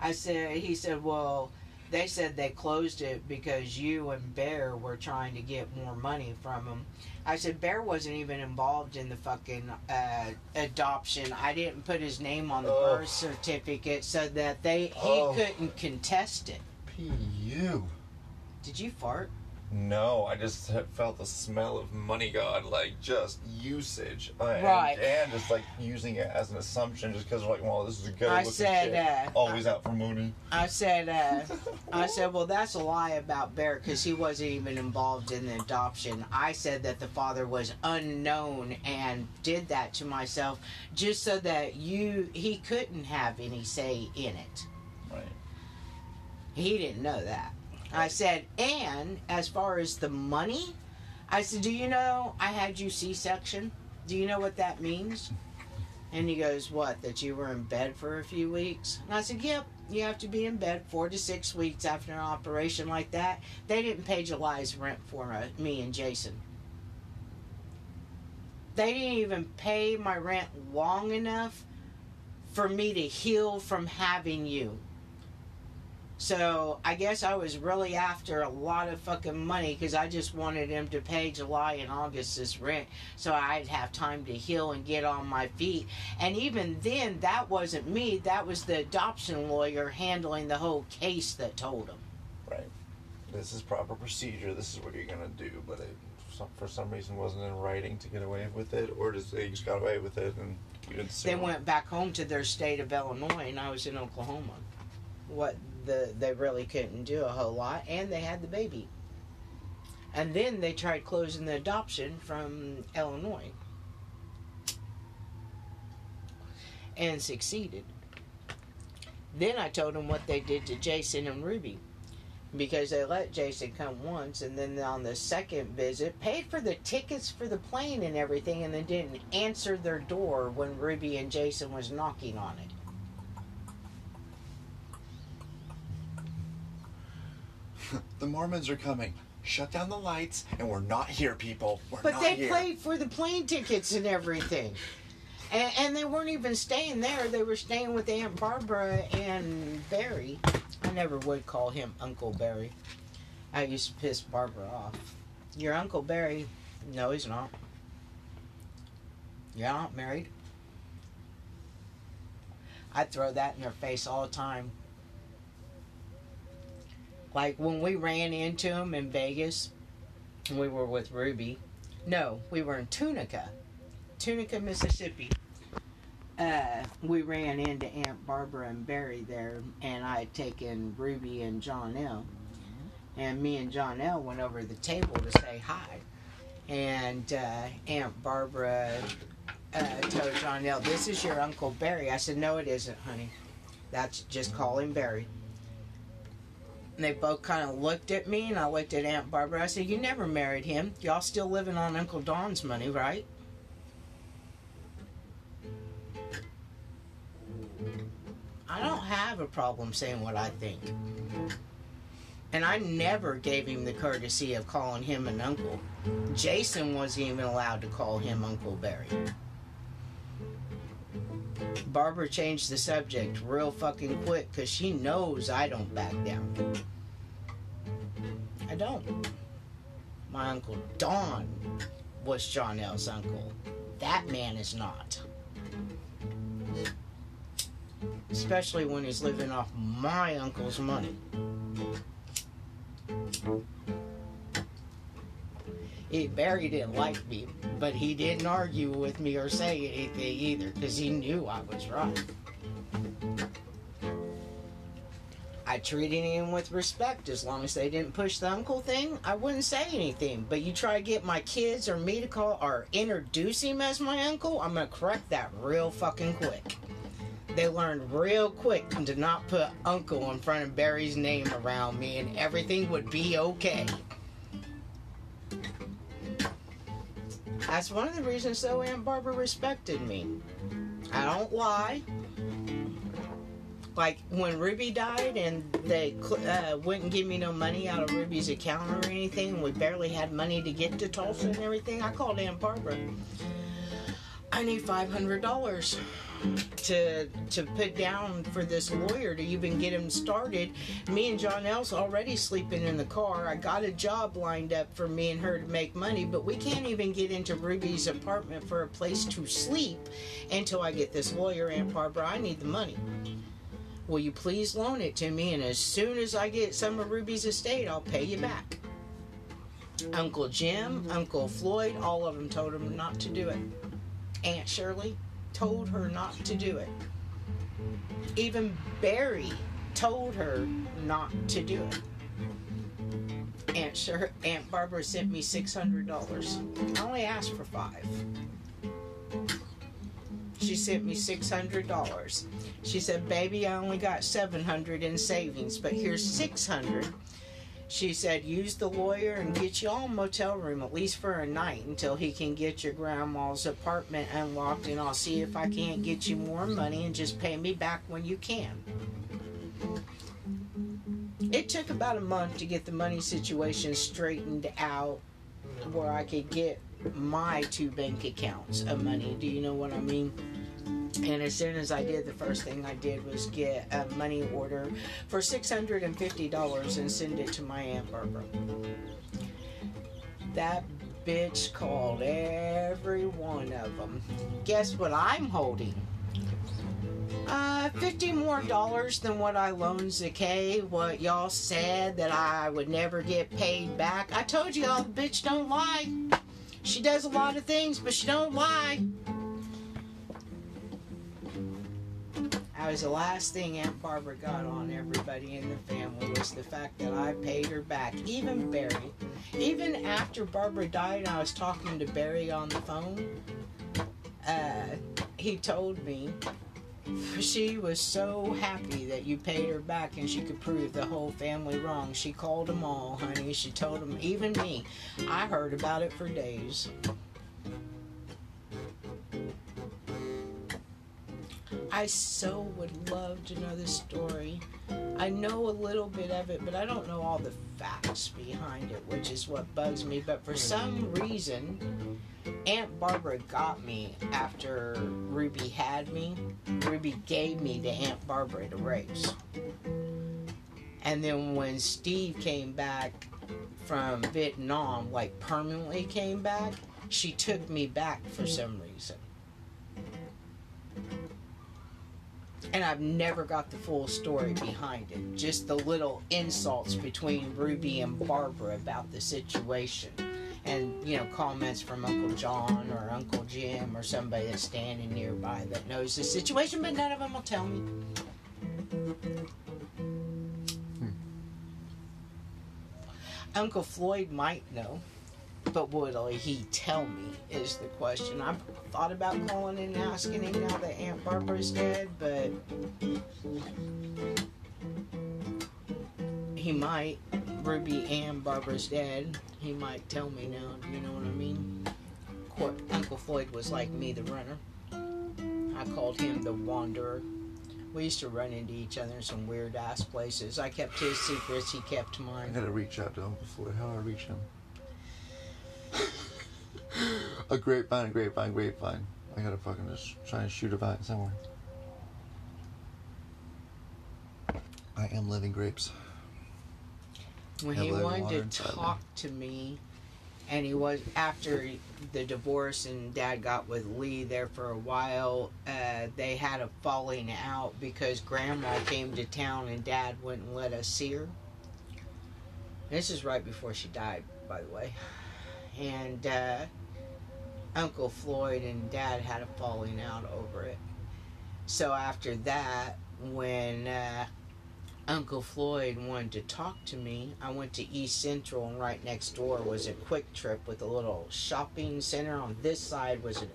I said, he said, well, they said they closed it because you and Bear were trying to get more money from them. I said, Bear wasn't even involved in the fucking uh, adoption. I didn't put his name on the Oh. birth certificate so that they he Oh. couldn't contest it. P.U. Did you fart? No, I just felt the smell of money god, like just usage, and, Right. and just like using it as an assumption, just because like, well, this is a good I said, uh, always out for money. I said, uh, I said, well, that's a lie about Bear because he wasn't even involved in the adoption. I said that the father was unknown and did that to myself just so that you he couldn't have any say in it. Right. He didn't know that. I said, and as far as the money, I said, do you know I had you C-section? Do you know what that means? And he goes, What, that you were in bed for a few weeks? And I said, Yep, you have to be in bed four to six weeks after an operation like that. They didn't pay July's rent for uh, me and Jason. They didn't even pay my rent long enough for me to heal from having you. So I guess I was really after a lot of fucking money because I just wanted him to pay July and August's rent so I'd have time to heal and get on my feet. And even then, that wasn't me. That was the adoption lawyer handling the whole case that told him. Right. This is proper procedure. This is what you're gonna do. But it, for some reason, wasn't in writing to get away with it, or just they just got away with it and you didn't sue They them. went back home to their state of Illinois, and I was in Oklahoma. What the they really couldn't do a whole lot, and they had the baby. And then they tried closing the adoption from Illinois, and succeeded. Then I told them what they did to Jason and Ruby. Because they let Jason come once, and then on the second visit, paid for the tickets for the plane and everything, and then didn't answer their door when Ruby and Jason was knocking on it. The Mormons are coming. Shut down the lights, and we're not here, people. We're But not they here. paid for the plane tickets and everything. And, and they weren't even staying there. They were staying with Aunt Barbara and Barry. I never would call him Uncle Barry. I used to piss Barbara off. Your Uncle Barry? No, he's not. You're not married. I throw that in their face all the time. Like when we ran into him in Vegas, we were with Ruby. No, we were in Tunica, Tunica, Mississippi. Uh, we ran into Aunt Barbara and Barry there, and I had taken Ruby and John L. And me and John L went over to the table to say hi. And uh, Aunt Barbara uh, told John L, "This is your Uncle Barry." I said, "No, it isn't, honey. That's just call him Barry." And they both kind of looked at me, and I looked at Aunt Barbara. I said, You never married him. Y'all still living on Uncle Don's money, right? I don't have a problem saying what I think. And I never gave him the courtesy of calling him an uncle. Jason wasn't even allowed to call him Uncle Barry. Barbara changed the subject real fucking quick because she knows I don't back down. I don't. My uncle Don was John L's uncle. That man is not. Especially when he's living off my uncle's money. He, Barry didn't like me, but he didn't argue with me or say anything either because he knew I was right. I treated him with respect as long as they didn't push the uncle thing. I wouldn't say anything. But you try to get my kids or me to call or introduce him as my uncle, I'm gonna correct that real fucking quick. They learned real quick to not put uncle in front of Barry's name around me, and everything would be okay. That's one of the reasons, though, Aunt Barbara respected me. I don't lie. Like when Ruby died and they uh, wouldn't give me no money out of Ruby's account or anything, and we barely had money to get to Tulsa and everything. I called Aunt Barbara. I need five hundred dollars to to put down for this lawyer to even get him started. Me and John L's already sleeping in the car. I got a job lined up for me and her to make money, but we can't even get into Ruby's apartment for a place to sleep until I get this lawyer, Aunt Barbara. I need the money. Will you please loan it to me? And as soon as I get some of Ruby's estate, I'll pay you back. Uncle Jim, Uncle Floyd, all of them told him not to do it. Aunt Shirley told her not to do it. Even Barry told her not to do it. Aunt Aunt Barbara sent me six hundred dollars. I only asked for five. She sent me six hundred dollars. She said, "Baby, I only got seven hundred in savings, but here's six hundred. She said, use the lawyer and get you all a motel room at least for a night until he can get your grandma's apartment unlocked, and I'll see if I can't get you more money and just pay me back when you can. It took about a month to get the money situation straightened out where I could get my two bank accounts of money. Do you know what I mean? And as soon as I did, the first thing I did was get a money order for $650 and send it to my Aunt Barbara. That bitch called every one of them. Guess what I'm holding? Uh, 50 more dollars than what I loaned Zakay. What y'all said that I would never get paid back. I told y'all the bitch don't lie. She does a lot of things, but she don't lie. That was the last thing Aunt Barbara got on everybody in the family was the fact that I paid her back. Even Barry. Even after Barbara died I was talking to Barry on the phone, uh, he told me she was so happy that you paid her back and she could prove the whole family wrong. She called them all, honey. She told them, even me. I heard about it for days. I so would love to know the story. I know a little bit of it, but I don't know all the facts behind it, which is what bugs me. But for some reason, Aunt Barbara got me after Ruby had me. Ruby gave me to Aunt Barbara to raise. And then when Steve came back from Vietnam, like permanently came back, she took me back for some reason. And I've never got the full story behind it. Just the little insults between Ruby and Barbara about the situation. And, you know, comments from Uncle John or Uncle Jim or somebody that's standing nearby that knows the situation, but none of them will tell me. Hmm. Uncle Floyd might know, but will he tell me is the question. I've thought about calling and asking him now that Aunt Barbara's dead, but he might. Ruby and Barbara's dead. He might tell me now. Do you know what I mean? Uncle Floyd was like me, the runner. I called him the wanderer. We used to run into each other in some weird ass places. I kept his secrets, he kept mine. I gotta reach out to Uncle Floyd. How do I reach him? A grapevine, a grapevine, grapevine. I gotta fucking just try and shoot a vine somewhere. I am living grapes. when he a little water wanted to talk to me and he was after the divorce and dad got with lee there for a while uh, they had a falling out because grandma came to town and dad wouldn't let us see her this is right before she died by the way and uh, uncle floyd and dad had a falling out over it so after that when uh, Uncle Floyd wanted to talk to me. I went to East Central, and right next door was a QuikTrip with a little shopping center. On this side was a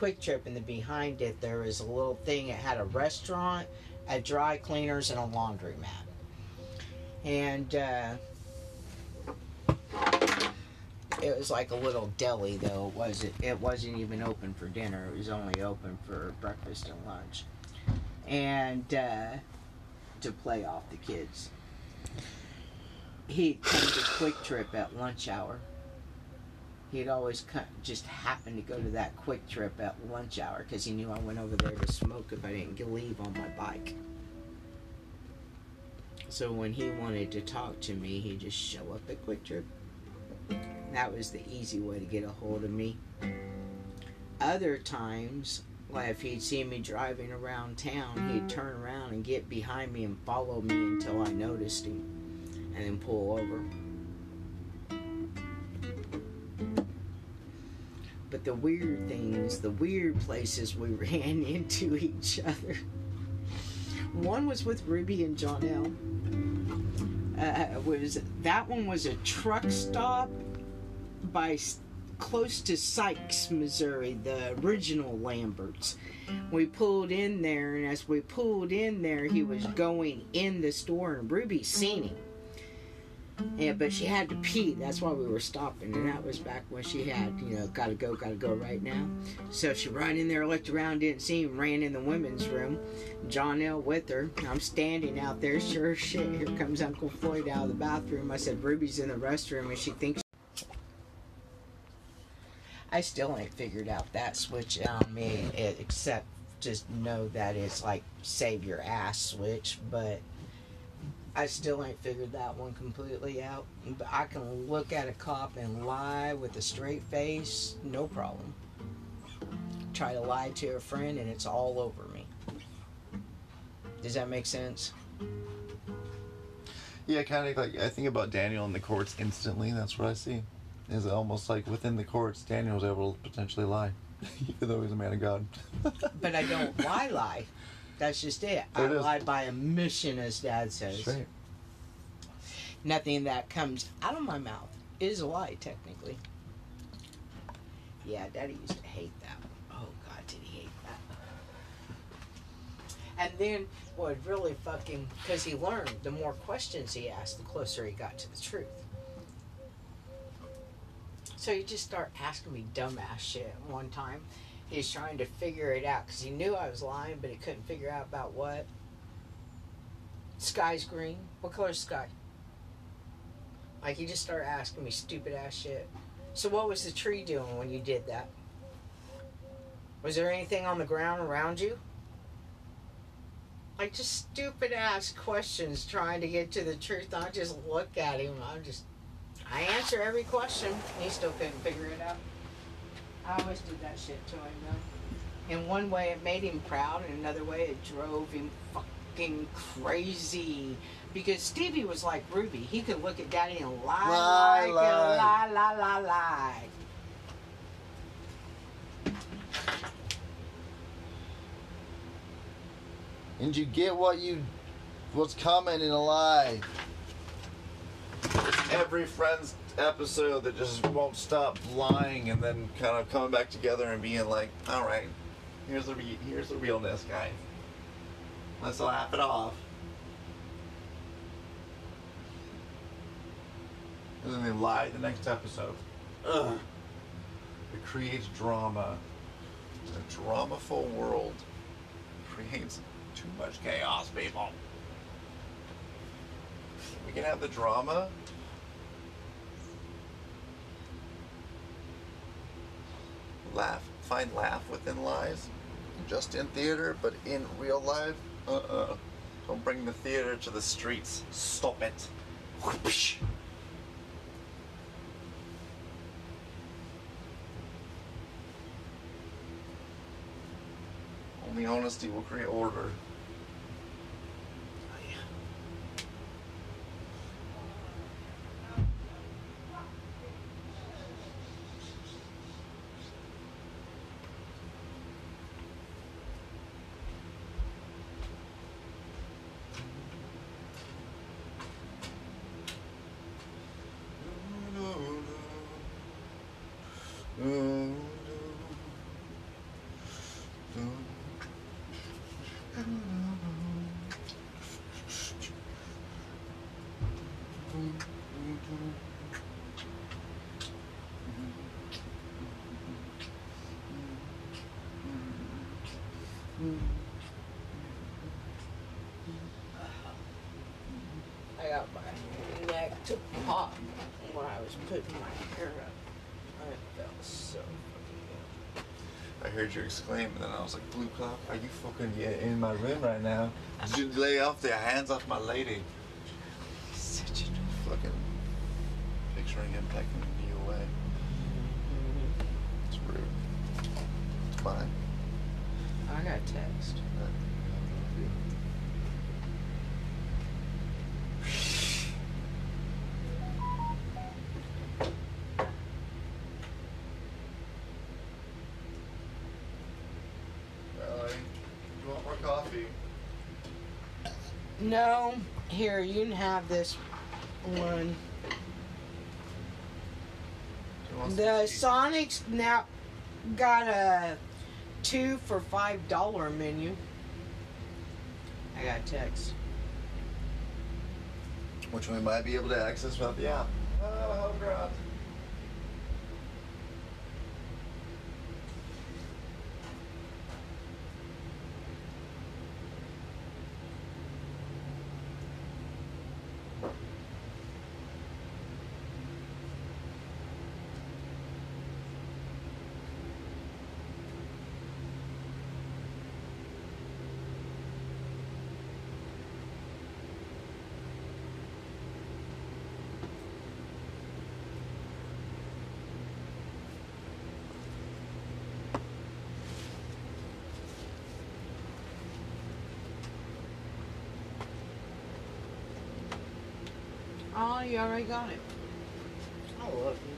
QuikTrip, and then behind it there was a little thing. It had a restaurant, a dry cleaners, and a laundromat. And uh, it was like a little deli, though. It wasn't. It wasn't even open for dinner. It was only open for breakfast and lunch. And uh, to play off the kids. He'd come to QuikTrip at lunch hour. He'd always come, just happen to go to that QuikTrip at lunch hour because he knew I went over there to smoke if I didn't leave on my bike. So when he wanted to talk to me, he'd just show up at QuikTrip. That was the easy way to get a hold of me. Other times, like if he'd see me driving around town, he'd turn around and get behind me and follow me until I noticed him and then pull over. But the weird things, the weird places we ran into each other. One was with Ruby and John L. Uh, was that one was a truck stop by close to Sykes, Missouri, the original Lamberts. We pulled in there, and as we pulled in there, he was mm-hmm. going in the store, and Ruby seen him. Yeah, but she had to pee. That's why we were stopping. And that was back when she had, you know, gotta go, gotta go right now. So she ran in there, looked around, didn't see him, ran in the women's room. John L. with her. I'm standing out there. Sure shit. Here comes Uncle Floyd out of the bathroom. I said, Ruby's in the restroom and she thinks. I still ain't figured out that switch on me, except just know that it's like save your ass switch, but I still ain't figured that one completely out. But I can look at a cop and lie with a straight face, no problem. Try to lie to a friend and it's all over me. Does that make sense? Yeah, kind of like I think about Daniel in the courts instantly. That's what I see. Is almost like within the courts, Daniel was able to potentially lie, even though he's a man of God. But I don't lie lie. That's just it. I It is. lie by omission, as Dad says. Straight. Nothing that comes out of my mouth is a lie, technically. Yeah, Daddy used to hate that. Oh God, did he hate that? And then, what really fucking, because he learned, the more questions he asked, the closer he got to the truth. So he just start asking me dumbass shit. One time, he's trying to figure it out because he knew I was lying, but he couldn't figure out about what. Sky's green. What color is sky? Like he just started asking me stupid ass shit. So what was the tree doing when you did that? Was there anything on the ground around you? Like just stupid ass questions trying to get to the truth. I just look at him. I'm just I answer every question. He still couldn't figure it out. I always did that shit to him though. In one way it made him proud, in another way it drove him fucking crazy. Because Stevie was like Ruby. He could look at Daddy and lie, Lie, like lie. a lie, lie, lie, lie. And you get what you what's coming in a lie. Every Friends episode that just won't stop lying and then kind of coming back together and being like, all right, here's the re- here's the realness, guys. Let's laugh it off. And then they lie the next episode. Ugh. It creates drama. A dramaful world creates too much chaos, people. Can have the drama. Laugh, find laugh within lies. Just in theater, but in real life, uh-uh. Don't bring the theater to the streets. Stop it. Only honesty will create order. I got my pop when I was putting my hair up. I felt so. I heard you exclaim, and then I was like, "Blue cop, are you fucking in my room right now? Did you lay off the hands off my lady?" Such a Fucking picturing him taking me away. It's rude. It's fine. I got text. Allie, you want more coffee? No, here you can have this one. The Sonics now got a two for five dollar menu. I got a text. which we might be able to access without the app. Oh, God. Oh, you already got it. I love you.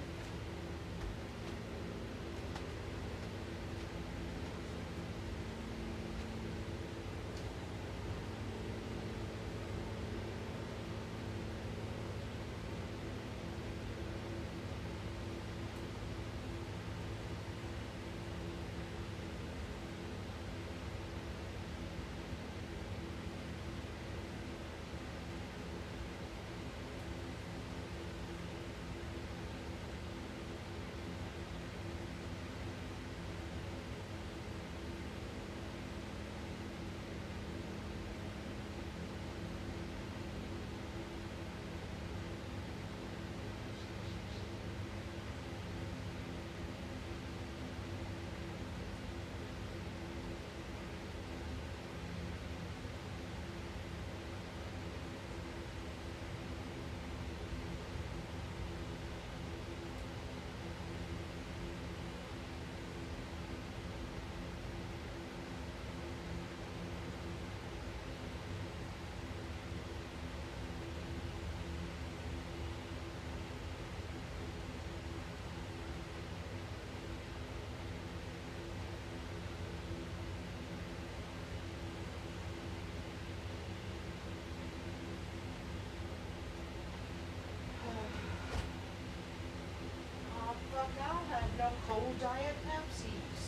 Oh, fuck, I have no cold diet Pepsis.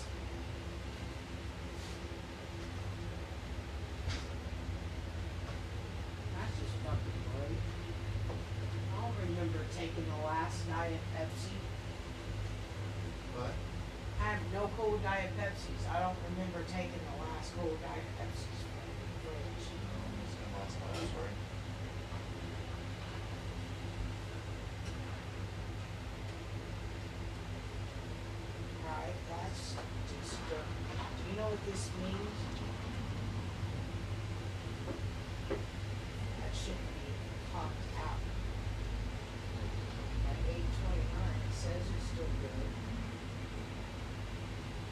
That's just fucking great. I don't remember taking the last diet Pepsi. What? I have no cold diet Pepsis. I don't remember taking the last cold diet Pepsis from the fridge. Sorry. Right, that's just, uh, what this means? That should be popped out. At eight twenty-nine, it says it's still good.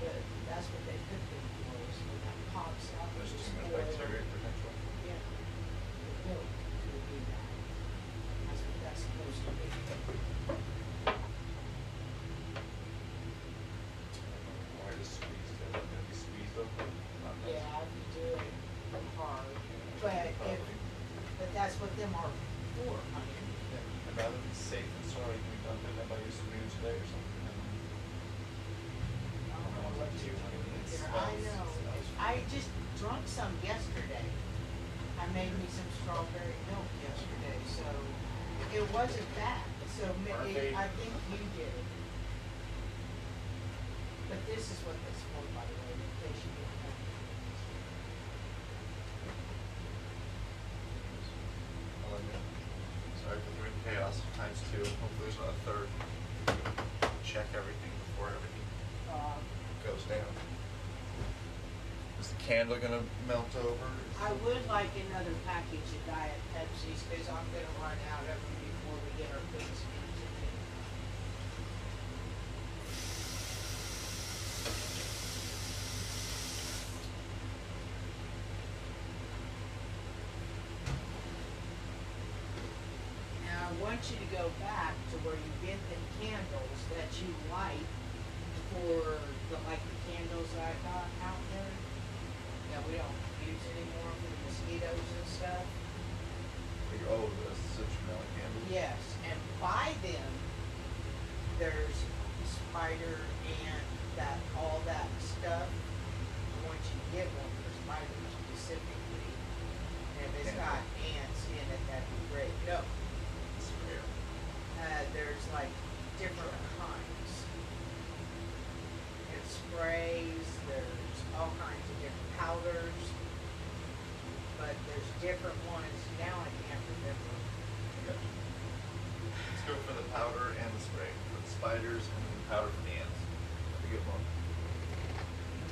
But that's what they put them for, is when that pops out, There's it's too much spoil. bacteria potential. Yeah. The milk would be that. That's what that's supposed to be. Why just squeeze it? Let it be squeezed open? Not that- Yeah, if you do it hard, but if, Probably. but that's what them are for, honey. Yeah, I'd rather be safe than sorry. Can we dump it in by your spoon today or something? I don't know what you're doing It there. I smells- know. smells I just drunk some yesterday. I made me some strawberry milk yesterday, so it wasn't that. So ma- it, I think you did it. But this is what this for, by the way, in case you didn't know. I'll let you know. Sorry for the chaos times two. Hopefully there's not a third. Check everything before everything Uh, goes down. Is the candle gonna melt over? I would like another package of Diet Pepsis, cause I'm gonna run out of them before we get our things into it. Now, I want you to go back to where you get the candles that you light for the, like the candles that I got out there. That we don't use anymore for the mosquitoes and stuff. Like, oh, the citronella candle. Yes, by them, there's spider and that, all that stuff. I want you to get one for spiders specifically. And if it's got ants in it, that'd be great. No, uh, there's like different kinds. It sprays, there's all kinds of different powders. But there's different ones, now I can't remember. Okay. Let's go for the powder and the spray for the spiders and the powder for the ants. That's a good one.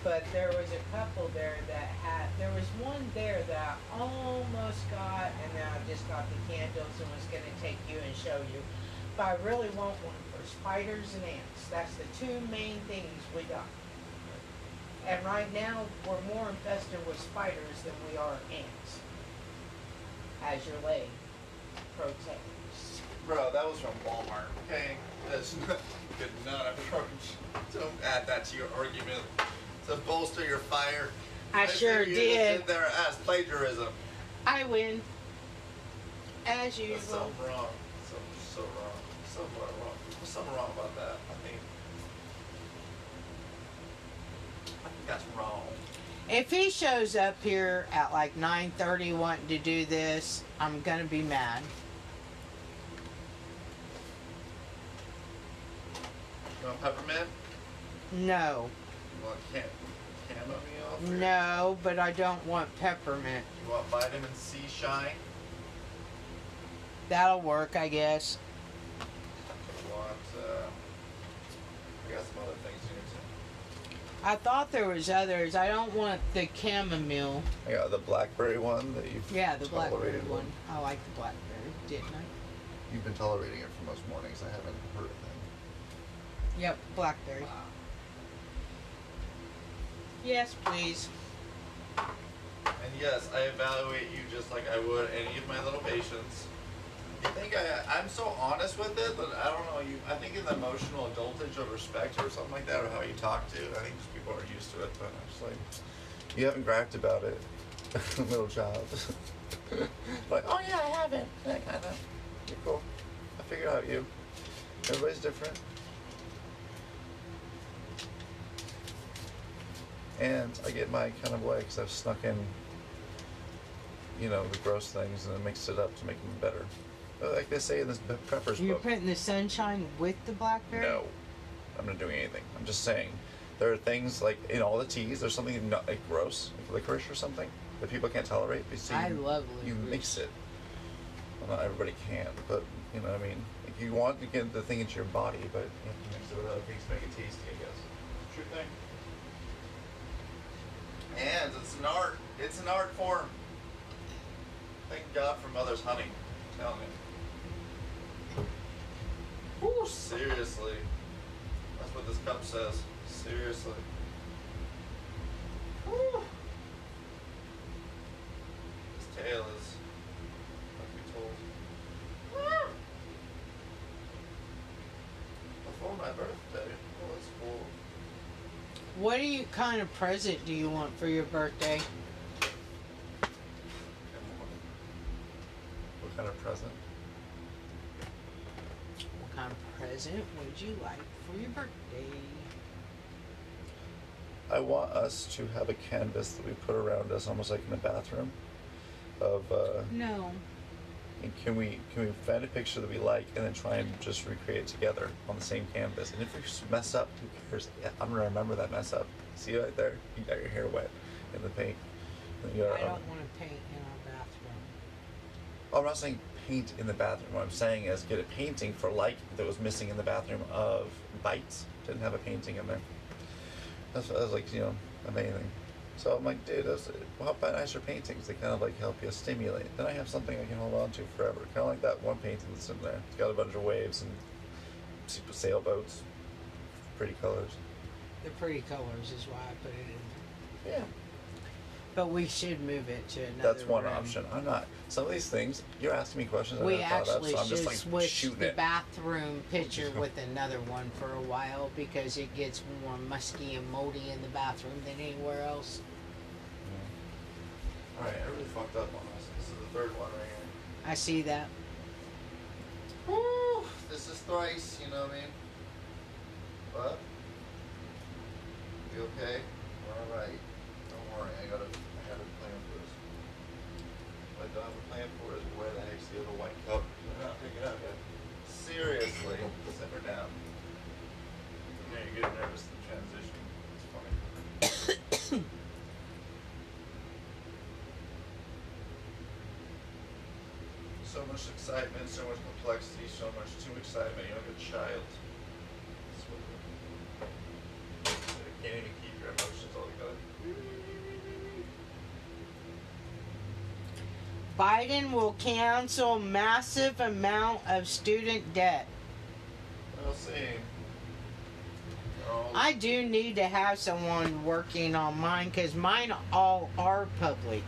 But there was a couple there that had, there was one there that almost got, and then I just got the candles and was gonna take you and show you. But I really want one for spiders and ants. That's the two main things we got. And right now, we're more infested with spiders than we are ants. As your leg protects. Bro, that was from Walmart. Okay, that's not, you could not approach. Don't add that to your argument to bolster your fire. I sure did. Sit there as plagiarism. I win. As usual. so wrong. So so wrong. So wrong. There's something wrong about that. I think. I think that's wrong. If he shows up here at like 9:30 wanting to do this, I'm gonna be mad. You want peppermint? No, want cam- chamomile? no, but I don't want peppermint. You want vitamin C shine? That'll work, I guess. You want? Uh, I got some other things here too. I thought there was others. I don't want the chamomile. I got the blackberry one that you've Yeah, the blackberry tolerated one. I like the blackberry, didn't I? You've been tolerating it for most mornings. I haven't heard a thing. Yep, blackberry. Yes, please. And yes, I evaluate you just like I would any of my little patients. You think I, I'm so honest with it, but I don't know. You, I think in the emotional adultage of respect or something like that, or how you talk to. I think just people are used to it, but I'm just like, you haven't bragged about it, little child. like, oh yeah, I haven't. That kind of. You're cool. I figured out you. Everybody's different. And I get my kind of way because I've snuck in, you know, the gross things and then mixed it up to make them better. Like they say in this Pe- Pepper's You're book. putting the sunshine with the blackberry? No, I'm not doing anything. I'm just saying there are things like in all the teas. There's something not like gross, like licorice or something that people can't tolerate. But so I you, love You mix it. Well, not everybody can, but you know what I mean. Like you want to get the thing into your body, but you have to mix it with other things to make it tasty. I guess. True thing. And it's an art. It's an art form. Thank God for Mother's honey. Tell me. Whew, seriously. That's what this cup says. Seriously. Whew. This tale is like we told. Ah. Before my birthday. That's cool. What do you kind of present do you want for your birthday? What kind of present? What kind of present would you like for your birthday? I want us to have a canvas that we put around us, almost like in a bathroom, of. Uh, No. And can we can we find a picture that we like and then try and just recreate it together on the same canvas? And if we mess up, who cares? I'm gonna remember that mess up. See right there? You got your hair wet in the paint. I um, don't want to paint in our bathroom. Oh, I'm not saying paint in the bathroom. What I'm saying is get a painting for like that was missing in the bathroom of bites. Didn't have a painting in there. That's was like, you know, amazing. So I'm like, dude, that's, how about nicer paintings? They kind of like help you stimulate. Then I have something I can hold on to forever. Kind of like that one painting that's in there. It's got a bunch of waves and sailboats, pretty colors. The pretty colors is why I put it in. Yeah, But we should move it to another that's one room. option. I'm not. Some of these things you're asking me questions I We never thought of, actually so I'm should just like switch shooting the it. bathroom picture with another one for a while because it gets more musky and moldy in the bathroom than anywhere else. Alright, I really fucked up on this. This is the third one right here. I see that. Woo! This is thrice, you know what I mean? What? You okay? Alright. Don't worry, I got a I a plan for this. What I don't have a plan for is where the heck's the other white cup? We're not picking up yet. Seriously, simmer down. Yeah, you get nervous in transition. It's funny. so much excitement, so much complexity, so much too excitement. You're like a child. That's what you can't even keep your emotions all together. Biden will cancel massive amount of student debt. We'll see. I do need to have someone working on mine because mine all are public.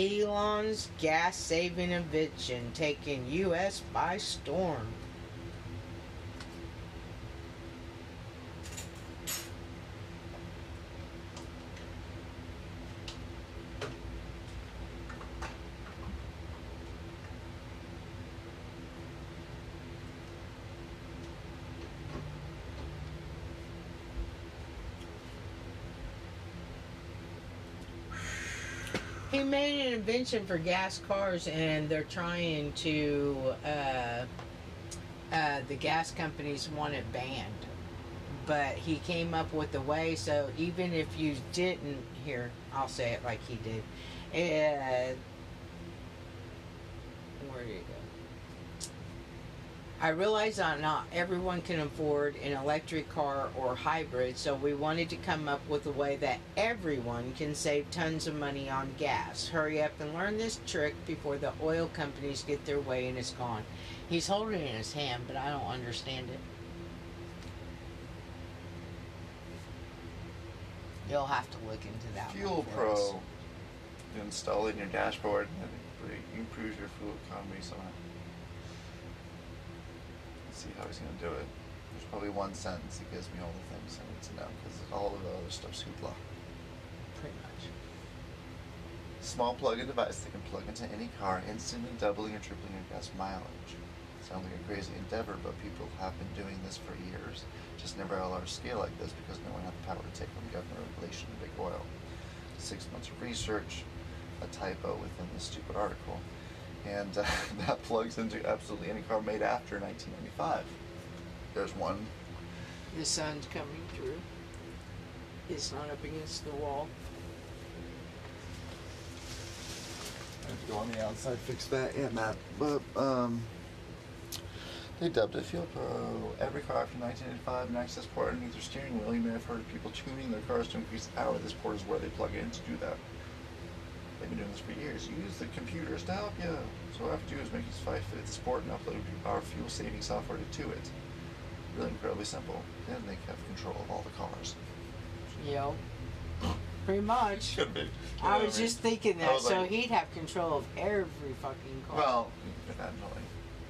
Elon's gas saving invention taking U.S. by storm. He invention for gas cars, and they're trying to. Uh, uh, the gas companies want it banned, but he came up with a way so even if you didn't here, I'll say it like he did. Uh, where do you go? I realize that not everyone can afford an electric car or hybrid, so we wanted to come up with a way that everyone can save tons of money on gas. Hurry up and learn this trick before the oil companies get their way and it's gone. He's holding it in his hand, but I don't understand it. You'll have to look into that. Fuel us. Pro. You install it in your dashboard and it improves your fuel economy somehow. See how he's going to do it. There's probably one sentence that gives me all the things I need to know because all of the other stuff's hoopla. Pretty much. Small plug-in device that can plug into any car, instantly doubling or tripling your gas mileage. Sounds like a crazy endeavor, but people have been doing this for years. Just never at a large scale like this because no one had the power to take on government regulation and big oil. Six months of research, a typo within the stupid article, and uh, that plugs into absolutely any car made after 1995. There's one. The sun's coming through. It's not up against the wall. I have to go on the outside, fix that. Yeah, Matt. But um, they dubbed it Fuel Pro. Every car from 1985, an access port underneath their steering wheel. You may have heard of people tuning their cars to increase the power. This port is where they plug in to do that. They've been doing this for years. Use the computers to help you. So all I have to do is make this five fit the sport and upload our fuel saving software to it. Really incredibly simple. Then they have control of all the cars. Yep. Pretty much. Could be. I was just thinking that, so like- he'd have control of every fucking car. Well, eventually.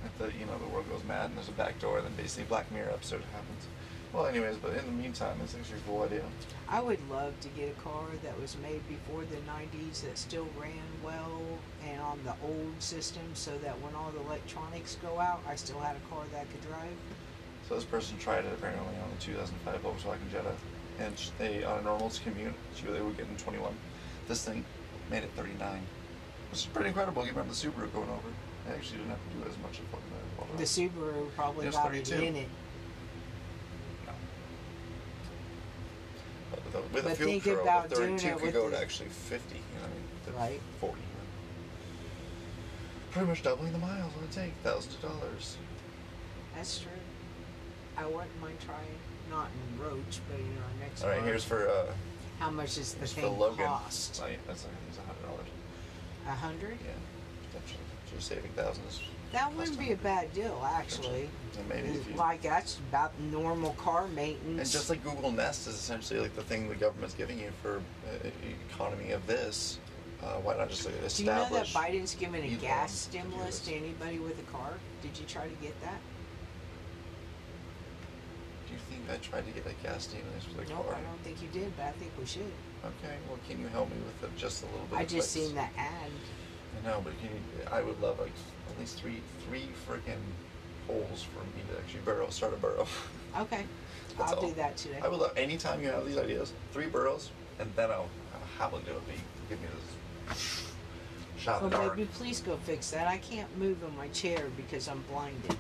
If the you know the world goes mad and there's a back door, then basically Black Mirror episode happens. Well, anyways, but in the meantime, it's actually a cool idea. I would love to get a car that was made before the 90s that still ran well and on the old system so that when all the electronics go out, I still had a car that I could drive. So this person tried it apparently on the 2005 Volkswagen Jetta, and they on a normal commute, she, they were getting 21. This thing made it 39, which is pretty incredible. You remember the Subaru going over? They actually didn't have to do as much of what the The Subaru probably Just got it in it. No. But with a, with a But fuel think Pro, about the doing 32 it could with go the- to actually 50. You know I mean? To Right. 40. Pretty much doubling the miles on a tank, thousands of dollars. That's true. I wouldn't mind trying. Not in Roach, but in our next All right, here's for uh, How much does the here's for thing Logan. cost? Like, that's like it's a hundred dollars. A hundred? Yeah, potentially. So you're saving thousands. That wouldn't be a bad deal, actually. And maybe if you Like that's about normal car maintenance. and just like Google Nest is essentially like the thing the government's giving you for uh, economy of this. Uh, why not just like Do you know that establish? Biden's giving a Elon gas to do stimulus this. to anybody with a car? Did you try to get that? Do you think I tried to get a gas stimulus for the Nope, car? I don't think you did, but I think we should. Okay, well, can you help me with it just a little bit? I just seen that ad. I know, but can you, I would love like least three three freaking holes for me to actually burrow, start a burrow. Okay, I'll all. do that today. I would love anytime you have these ideas, three burrows, and then I'll how will do it give me this shot in the dark. baby, please go fix that. I can't move in my chair because I'm blinded.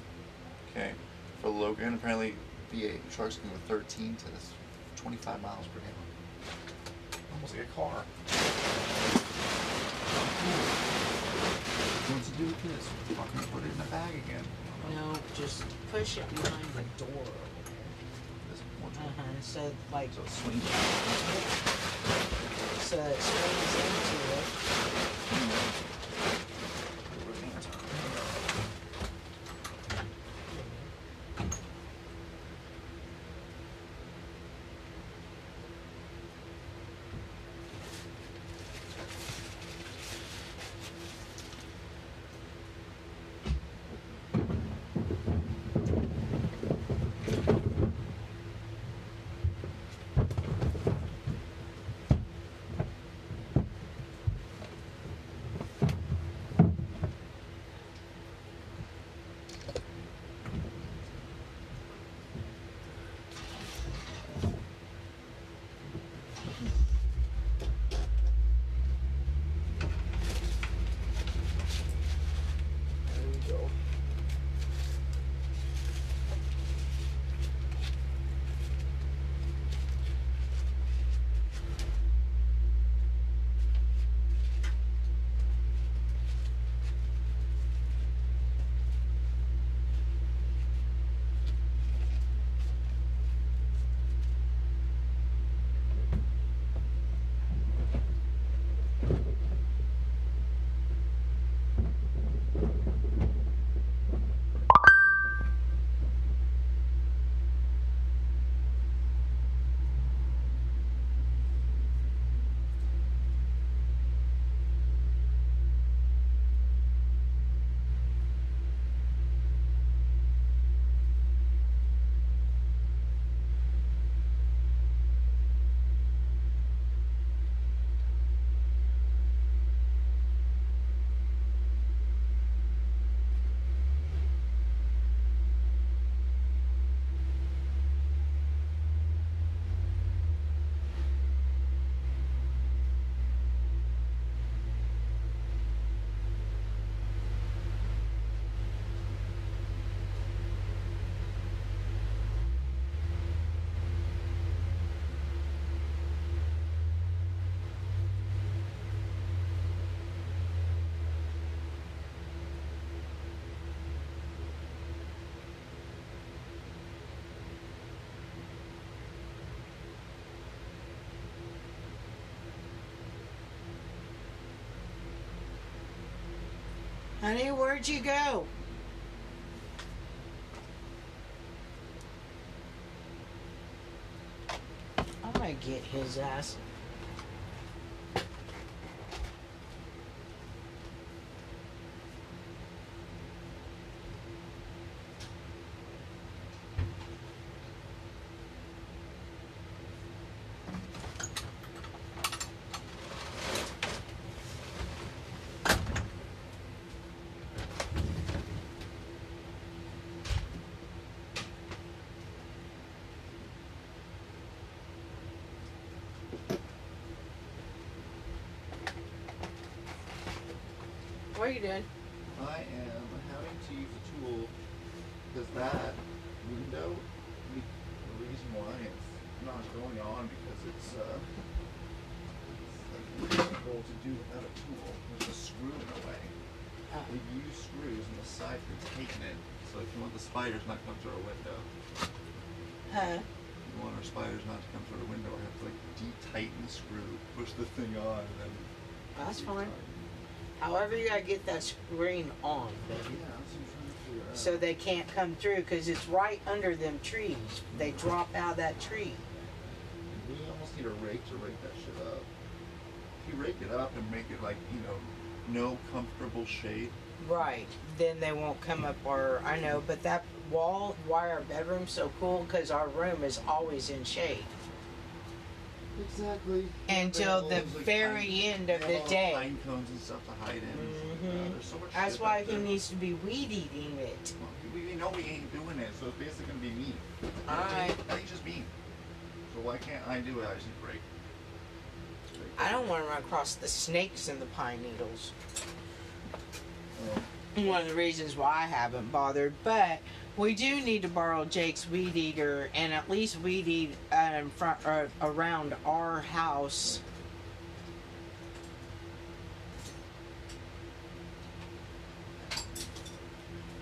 Okay, for Logan, apparently V8 sharks can go 13 to 25 miles per gallon. Almost like a car. What's to do with this? Fucking put it in the bag again. No, just push it behind the door. This one. Uh huh. So like, So it swings. so it swings into it. Honey, where'd you go? I'm gonna get his ass. You doing? I am having to use a tool because that window, the the reason why it's not going on because it's uh, it's like reasonable to do without a tool. There's a screw in the way. Oh. They use screws and the side for taking it. So if you want the spiders not to come through a window, Huh? you want our spiders not to come through a window, I have to like de-tighten the screw, push the thing on, and then. That's fine. However, you gotta get that screen on, baby. that's what I'm trying to figure out. So they can't come through because it's right under them trees. They drop out of that tree. We almost need a rake to rake that shit up. If you rake it up and make it like, you know, no comfortable shade. Right. Then they won't come up or I know, but that wall, why our bedroom's so cool, because our room is always in shade. Exactly. Until the have like, very pine- end of the day. Pine cones and stuff to hide in. Mhm. Uh, so much That's why he there. needs to be weed eating it. Well, we, we know we ain't doing it, so it's basically gonna be me. Alright. I think just me. So why can't I do it? I just need a break. I don't want to run across the snakes and the pine needles. Oh. One of the reasons why I haven't bothered, but we do need to borrow Jake's weed eater and at least weed eat uh, in front uh, around our house.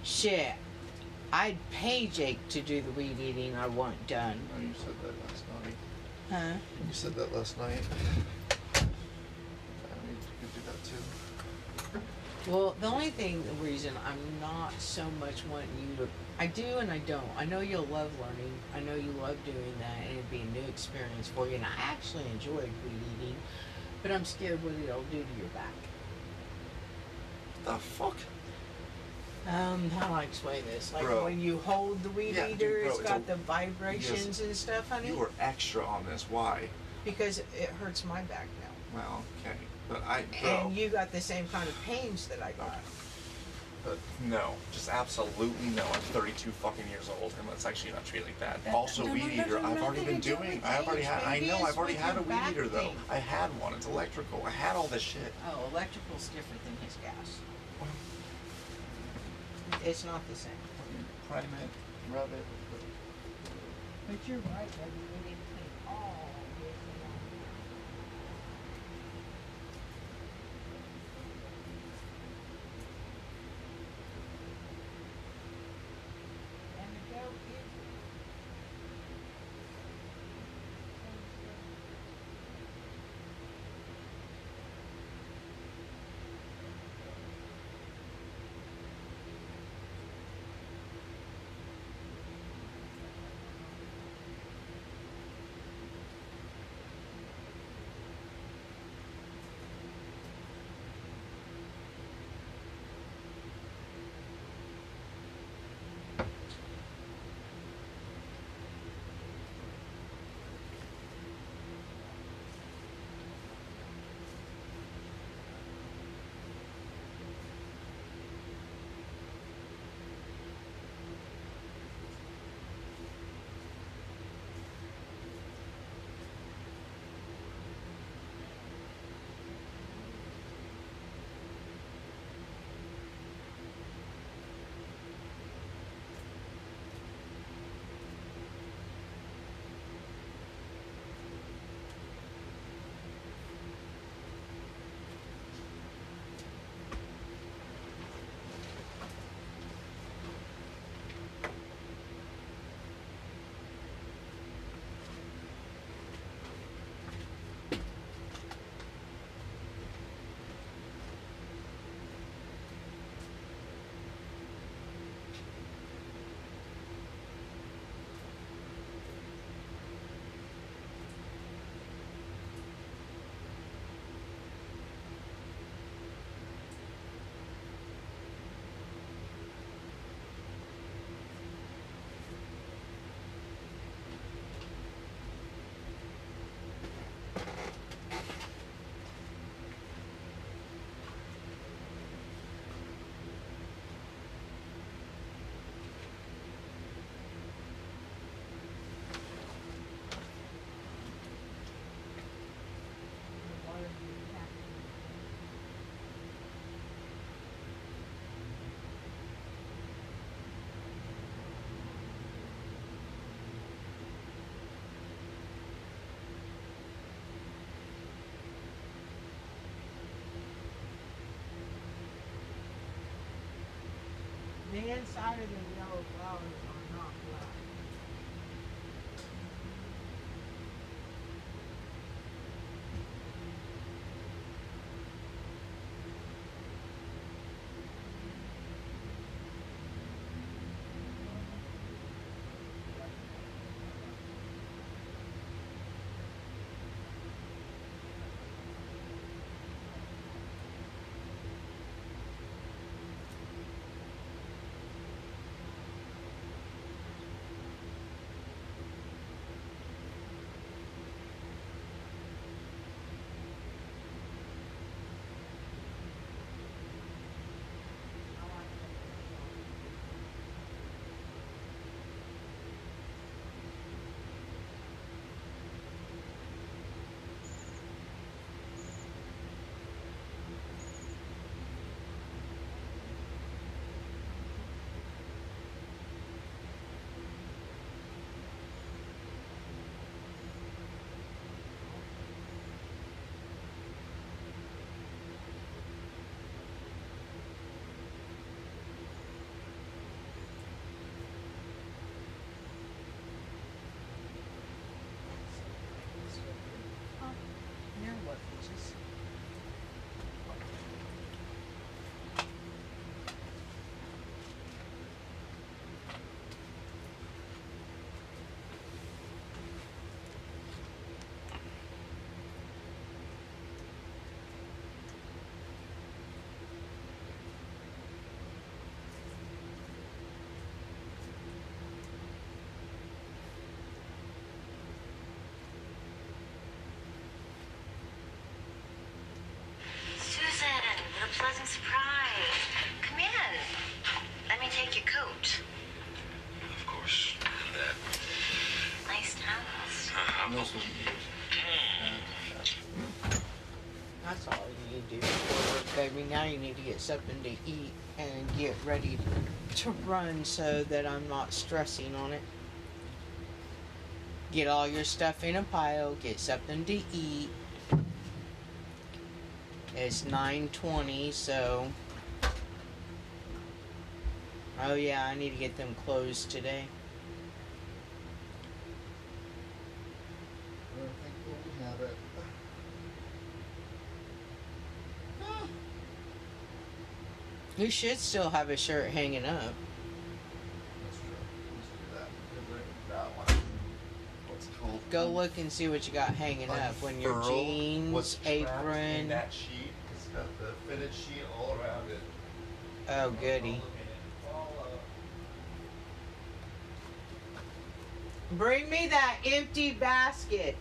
Shit, I'd pay Jake to do the weed eating I want done. No, you said that last night. Huh? You said that last night. I mean, you could do that too. Well, the only thing, the reason I'm not so much wanting you to, I do and I don't. I know you'll love learning. I know you love doing that, and it'd be a new experience for you. And I actually enjoy weed eating, but I'm scared what it'll do to your back. The fuck? Um, how do I explain this? Like Bro. when you hold the weed Yeah, dude, eater, bro, it's it's got a- the vibrations and stuff, honey. You were extra on this. Why? Because it hurts my back now. Well, okay. But I, bro. And you got the same kind of pains that I got. But no, just absolutely no. I'm 32 fucking years old, and let's actually not treat like that. That- also, no, no, weed no, eater. no, I've already been doing. I've already had. I know. I've already had a your weed back eater though. thing. I had one. It's electrical. I had all this shit. Oh, electrical's different than his gas. It's not the same. Prime it, rub it. But you're right, Inside of the yellow flowers Was That's all you need to do for work, baby. Now you need to get something to eat and get ready to run so that I'm not stressing on it. Get all your stuff in a pile, get something to eat. It's 9:20, so Oh yeah, I need to get them closed today. I think we have it. You should still have a shirt hanging up. That's true. Let's do that. Good ring. That one. What's it called? Go look and see what you got hanging up when your jeans, what's trapped In apron. that sheet, it's got the fitted sheet all around it. Oh, goody. Bring me that empty basket.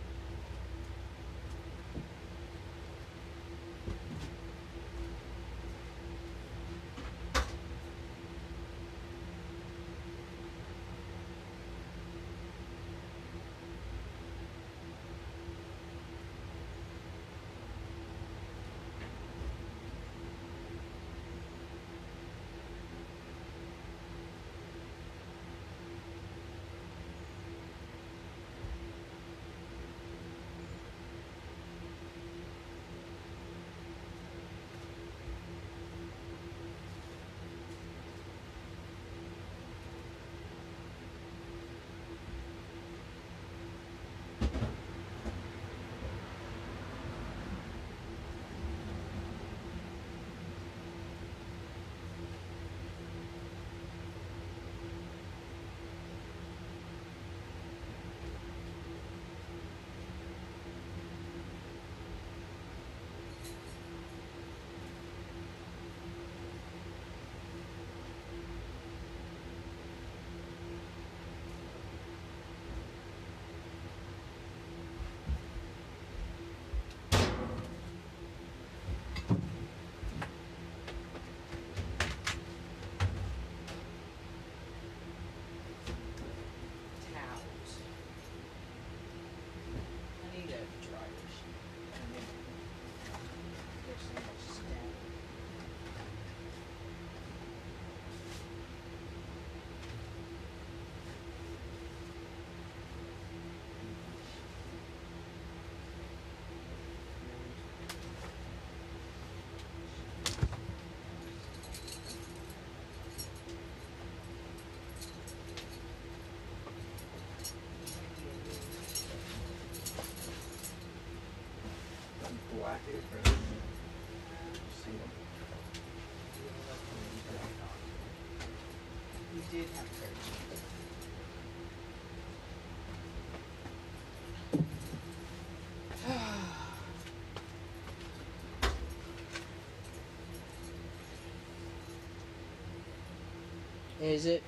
Is it?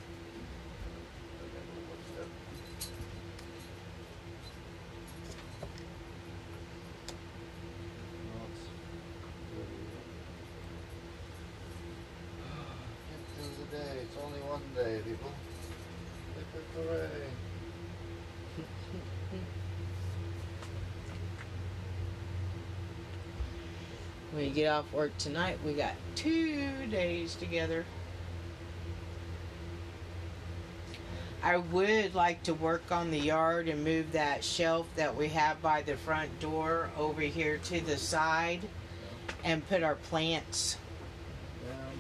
Only one day, people. Hip hip hooray. When you get off work tonight, we got two days together. I would like to work on the yard and move that shelf that we have by the front door over here to the side and put our plants. Um,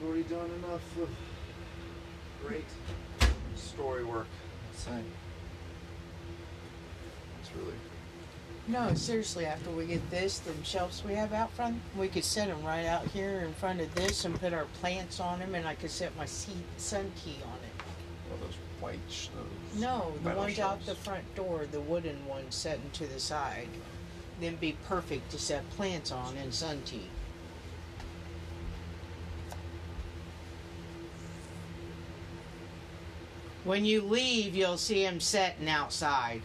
We've already done enough of great story work. I'd say. It's really. No, seriously, after we get this, the shelves we have out front, we could set them right out here in front of this and put our plants on them, and I could set my sea- sun key on it. Well, those white. Sh- those No, the metal ones out shelves. the front door, the wooden ones setting to the side. Then be perfect to set plants on and sun tea. When you leave, you'll see him setting outside.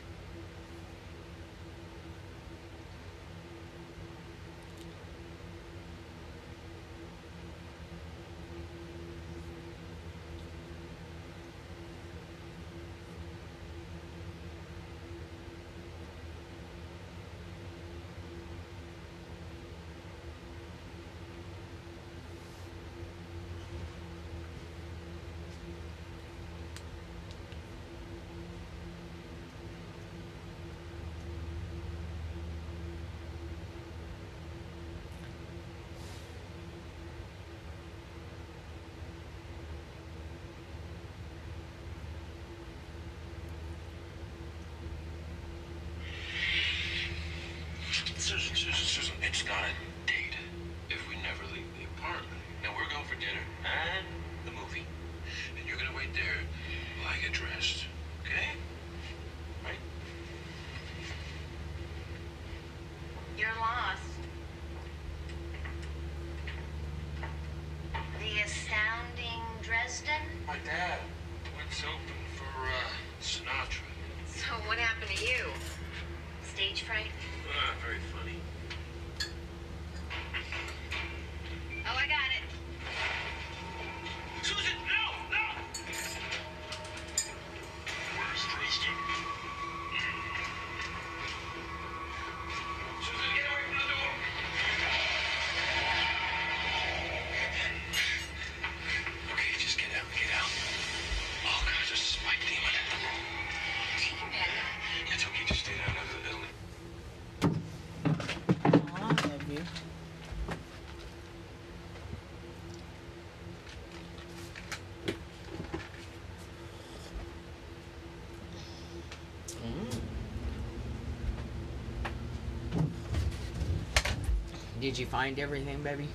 Did you find everything, baby?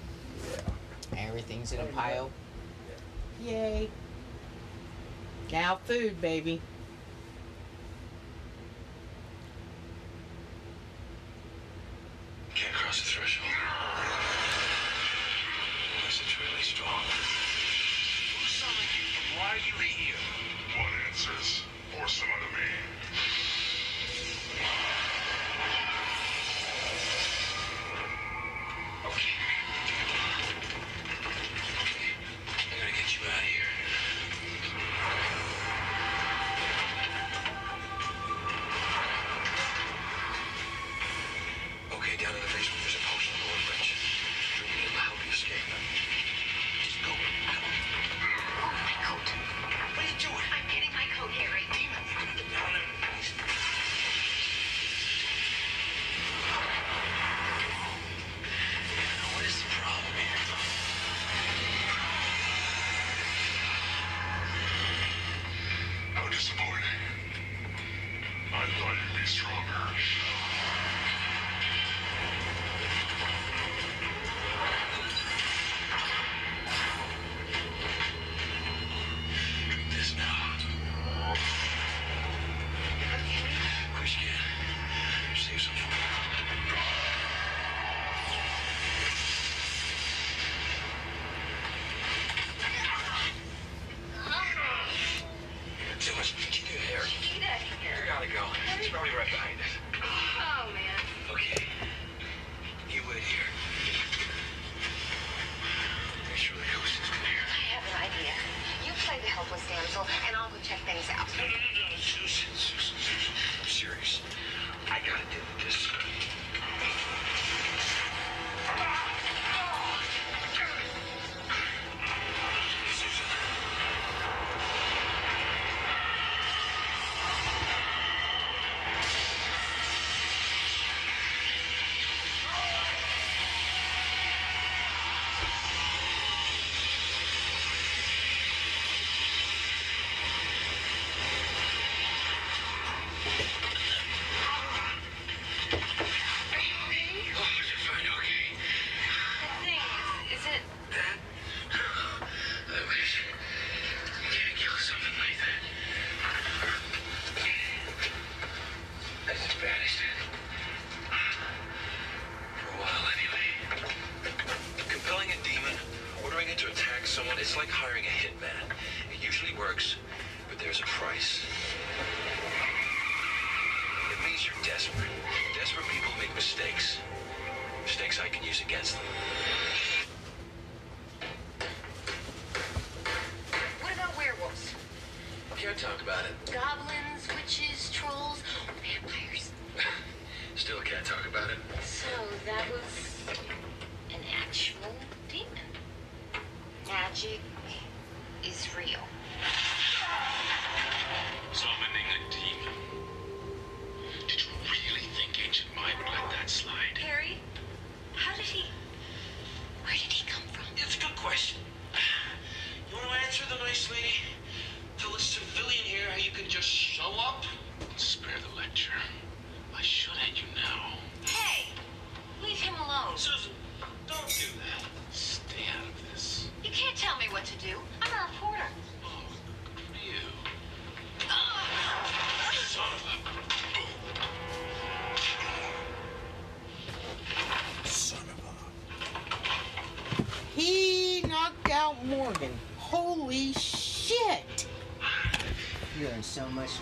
Yeah. Everything's in a pile. Yay. Now food, baby.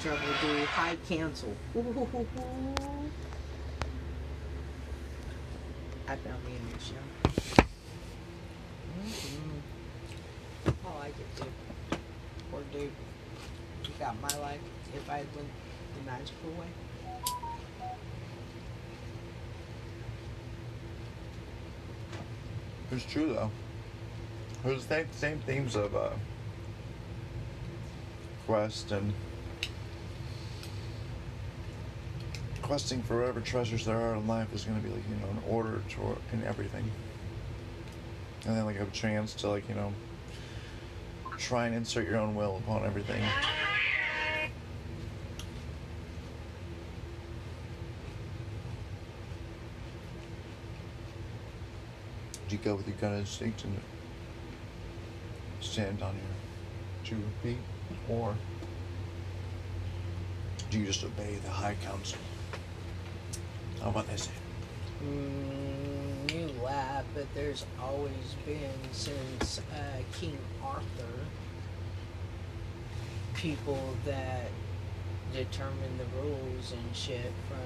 trouble, dude. High cancel. Ooh. I found me in this show. Mm -hmm. Oh, I like it, dude. Poor dude. He got my life if I had went the magical way. It's true though. It was the same, same themes of uh, Quest and questing for whatever treasures there are in life is going to be like you know an order to in everything, and then like have a chance to like you know try and insert your own will upon everything. Do You go with your gut instinct and stand on your two feet, or do you just obey the high council? How about this? Mm, you laugh, but there's always been since uh, King Arthur people that determine the rules and shit from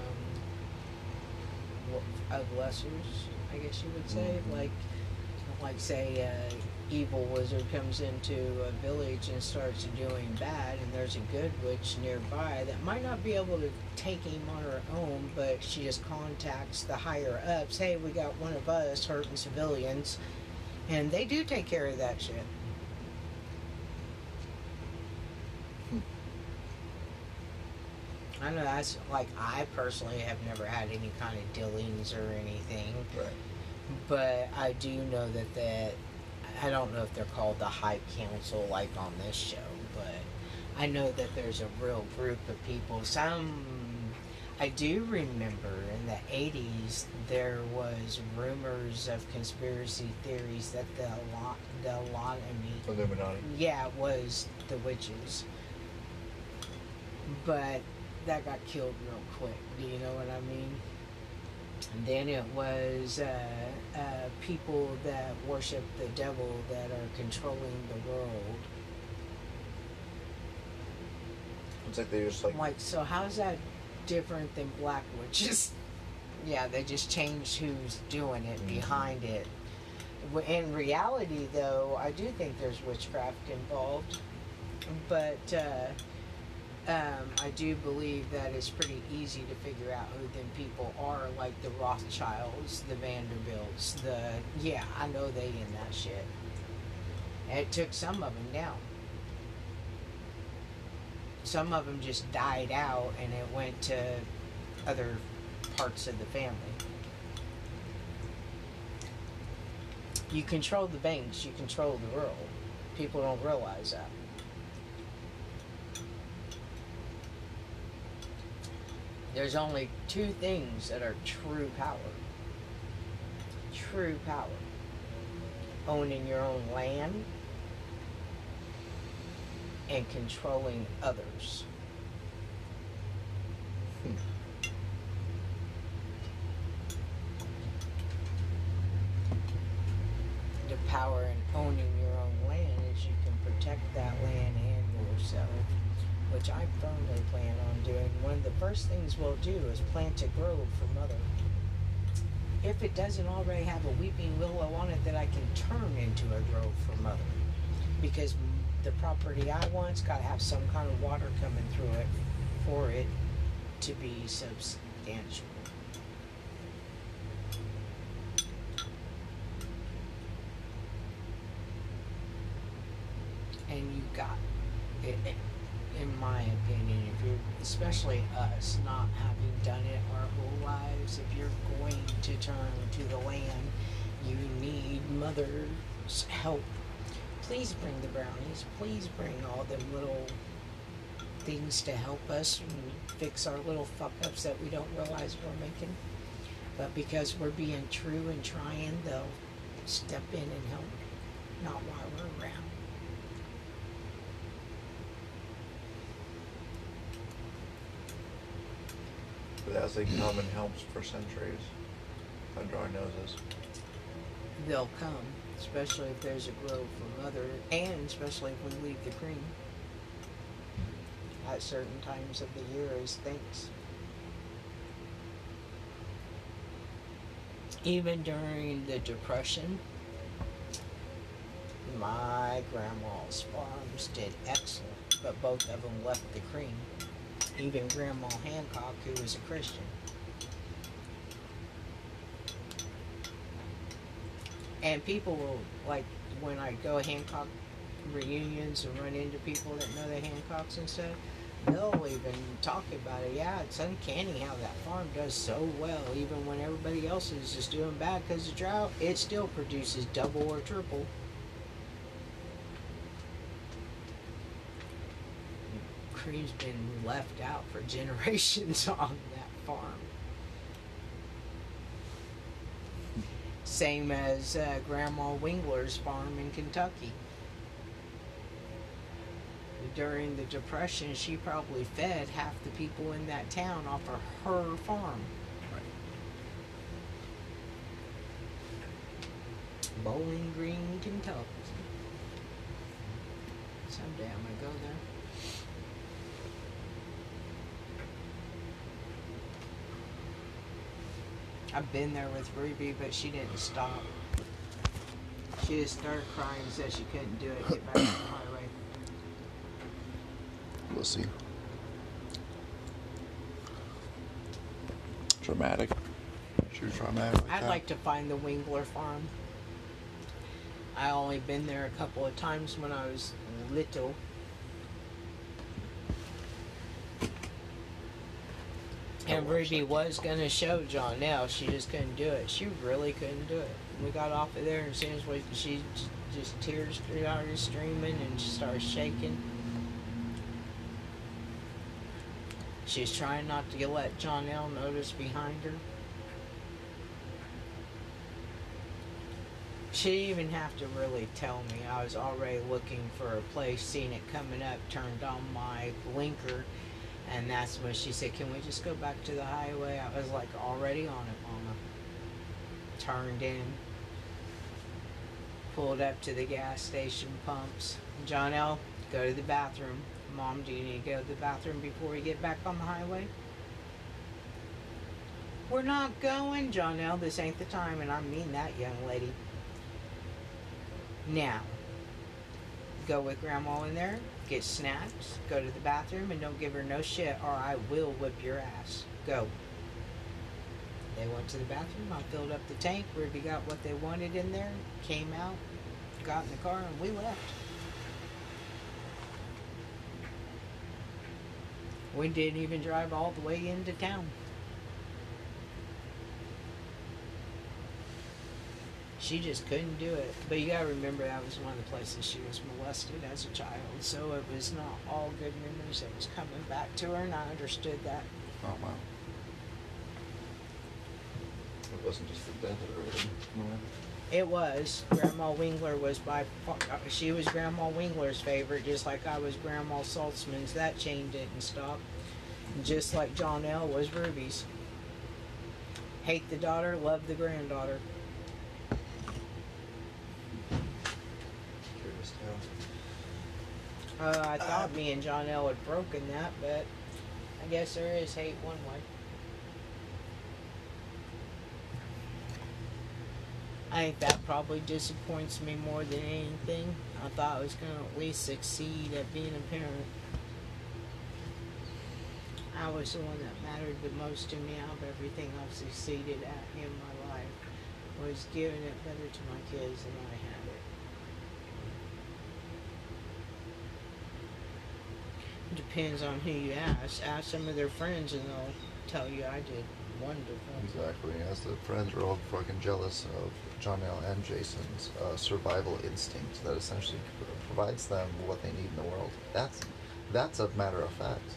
of lessers, I guess you would say. Mhm. Like, like say, uh, evil wizard comes into a village and starts doing bad, and there's a good witch nearby that might not be able to take him on her own, but she just contacts the higher ups. Hey, we got one of us hurting civilians, and they do take care of that shit. Hmm. I know that's like I personally have never had any kind of dealings or anything, Right. but I do know that that I don't know if they're called the High Council like on this show, but I know that there's a real group of people. Some I do remember in the 80s there was rumors of conspiracy theories that the lot the Illuminati Illuminati. yeah, was the witches. But that got killed real quick. Do you know what I mean? And then it was uh, uh, people that worship the devil that are controlling the world. It's like they're just like like, so how's that different than black witches? yeah, they just changed who's doing it Mhm. behind it. In reality, though, I do think there's witchcraft involved, but uh, um, I do believe that it's pretty easy to figure out who them people are, like the Rothschilds, the Vanderbilts, the yeah, I know they in that shit. And it took some of them down some of them just died out and it went to other parts of the family. You control the banks, you control the world. People don't realize that. There's only two things that are true power. True power. Owning your own land and controlling others. The power in owning your own land is you can protect that land which I firmly plan on doing. One of the first things we'll do is plant a grove for mother. If it doesn't already have a weeping willow on it that I can turn into a grove for mother because the property I want's got to have some kind of water coming through it for it to be substantial. And you got it, in my opinion, if you're, especially us, not having done it our whole lives, if you're going to turn to the land, you need mother's help please bring the brownies. Please bring all the little things to help us fix our little fuck ups that we don't realize we're making. But because we're being true and trying, they'll step in and help, not while we're around. But as they come and helps for centuries, under our noses. They'll come, especially if there's a grove for mother, and especially if we leave the cream at certain times of the year as thanks. Even during the Depression, my grandma's farms did excellent, but both of them left the cream. Even Grandma Hancock, who was a Christian. And people will, like, when I go Hancock reunions and run into people that know the Hancocks and stuff, they'll even talk about it. Yeah, it's uncanny how that farm does so well, even when everybody else is just doing bad because of drought. It still produces double or triple. Cream's been left out for generations on that farm. Same as uh, Grandma Wingler's farm in Kentucky. During the Depression, she probably fed half the people in that town off of her farm. Bowling Green, Kentucky. Someday I'm gonna go there. I've been there with Ruby, but she didn't stop. She just started crying and said she couldn't do it. Get back on the highway. We'll see. Dramatic. True dramatic. I'd that. like to find the Wingler farm. I only been there a couple of times when I was little. And Ruby was gonna show John now, she just couldn't do it. She really couldn't do it. We got off of there, and as soon as we, she just tears started streaming and she started shaking. She's trying not to let John L notice behind her. She didn't even have to really tell me. I was already looking for a place, seen it coming up, turned on my blinker, and that's when she said, Can we just go back to the highway? I was like, Already on it, Mama. Turned in, pulled up to the gas station pumps. John L., go to the bathroom. Mom, do you need to go to the bathroom before we get back on the highway? We're not going, John L. This ain't the time, and I mean that, young lady. Now, go with grandma in there, get snacks, go to the bathroom, and don't give her no shit, or I will whip your ass. Go. They went to the bathroom. I filled up the tank. Ruby got what they wanted in there, came out, got in the car, and we left. We didn't even drive all the way into town. She just couldn't do it. But you gotta remember that was one of the places she was molested as a child. So it was not all good memories that was coming back to her, and I understood that. Oh wow. It wasn't just the death of her. It was. Grandma Wingler was by far, uh, she was Grandma Wingler's favorite, just like I was Grandma Saltsman's. That chain didn't stop. Just like John L. was Ruby's. Hate the daughter, love the granddaughter. Uh, I thought me and John L. had broken that, but I guess there is hate one way. I think that probably disappoints me more than anything. I thought I was going to at least succeed at being a parent. I was the one that mattered the most to me out of everything I've succeeded at in my life was giving it better to my kids than I had it. Depends on who you ask. Ask some of their friends and they'll tell you I did wonderful. Exactly. As the friends are all fucking jealous of John L. and Jason's uh, survival instinct that essentially provides them what they need in the world. That's that's a matter of fact.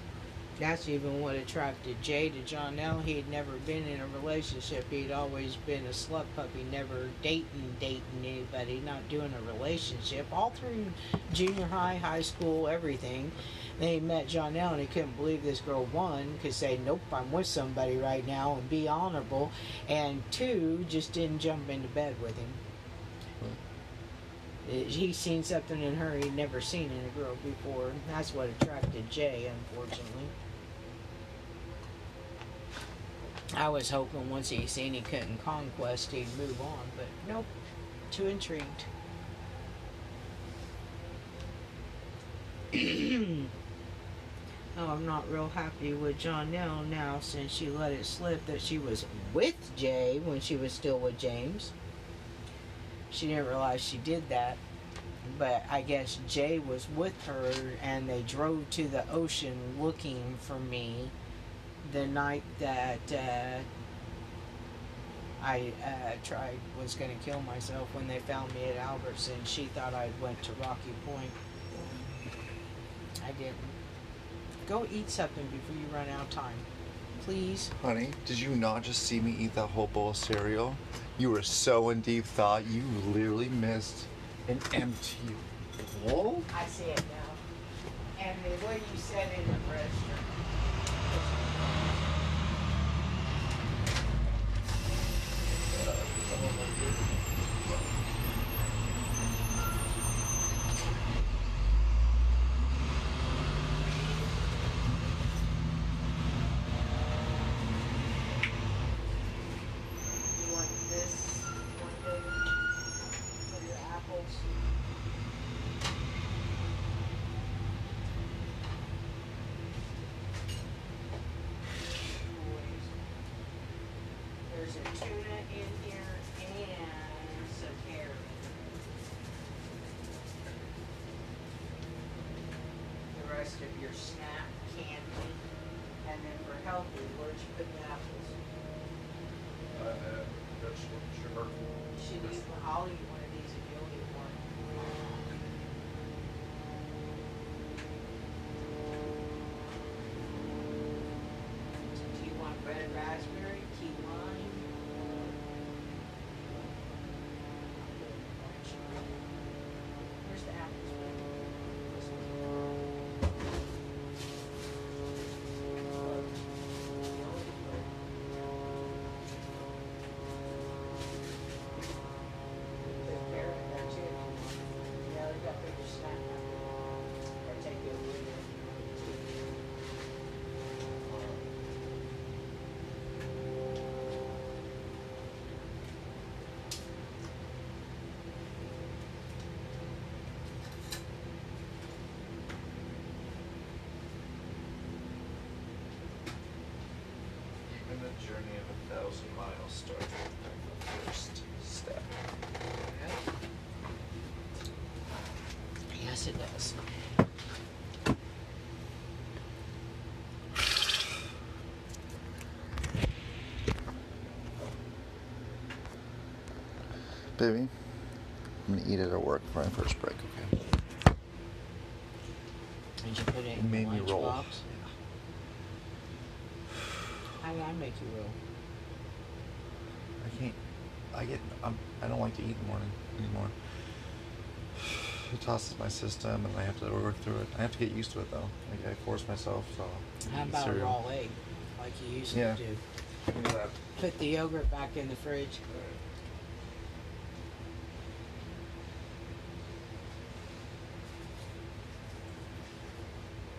That's even what attracted Jay to John L. He had never been in a relationship. He'd always been a slut puppy, never dating, dating anybody, not doing a relationship. All through junior high, high school, everything. Then he met John L. and he couldn't believe this girl, one, could say, Nope, I'm with somebody right now and be honorable. And two, just didn't jump into bed with him. Uh, He seen something in her he'd never seen in a girl before. That's what attracted Jay, unfortunately. I was hoping once he seen he couldn't conquest, he'd move on, but nope. Too intrigued. oh, I'm not real happy with now, now since she let it slip that she was with Jay when she was still with James. She didn't realize she did that. But I guess Jay was with her and they drove to the ocean looking for me the night that uh, I uh, tried was going to kill myself when they found me at Albertson. She thought I went to Rocky Point. I didn't. Go eat something before you run out of time. please. Honey, did you not just see me eat that whole bowl of cereal? You were so in deep thought, you literally missed an empty bowl? I see it now. And the way you said it in thousand miles starts with the first step. Yes, it does. Baby, I'm gonna eat it at work for my first break, okay? Did you put it It in made the me roll. lunchbox? How did I make you roll? I get. I'm, I don't like to eat in the morning anymore. It tosses my system, and I have to work through it. I have to get used to it though. Like I force myself. So. I How eat about a raw egg, like you used Yeah. to do? I can do that. Put the yogurt back in the fridge.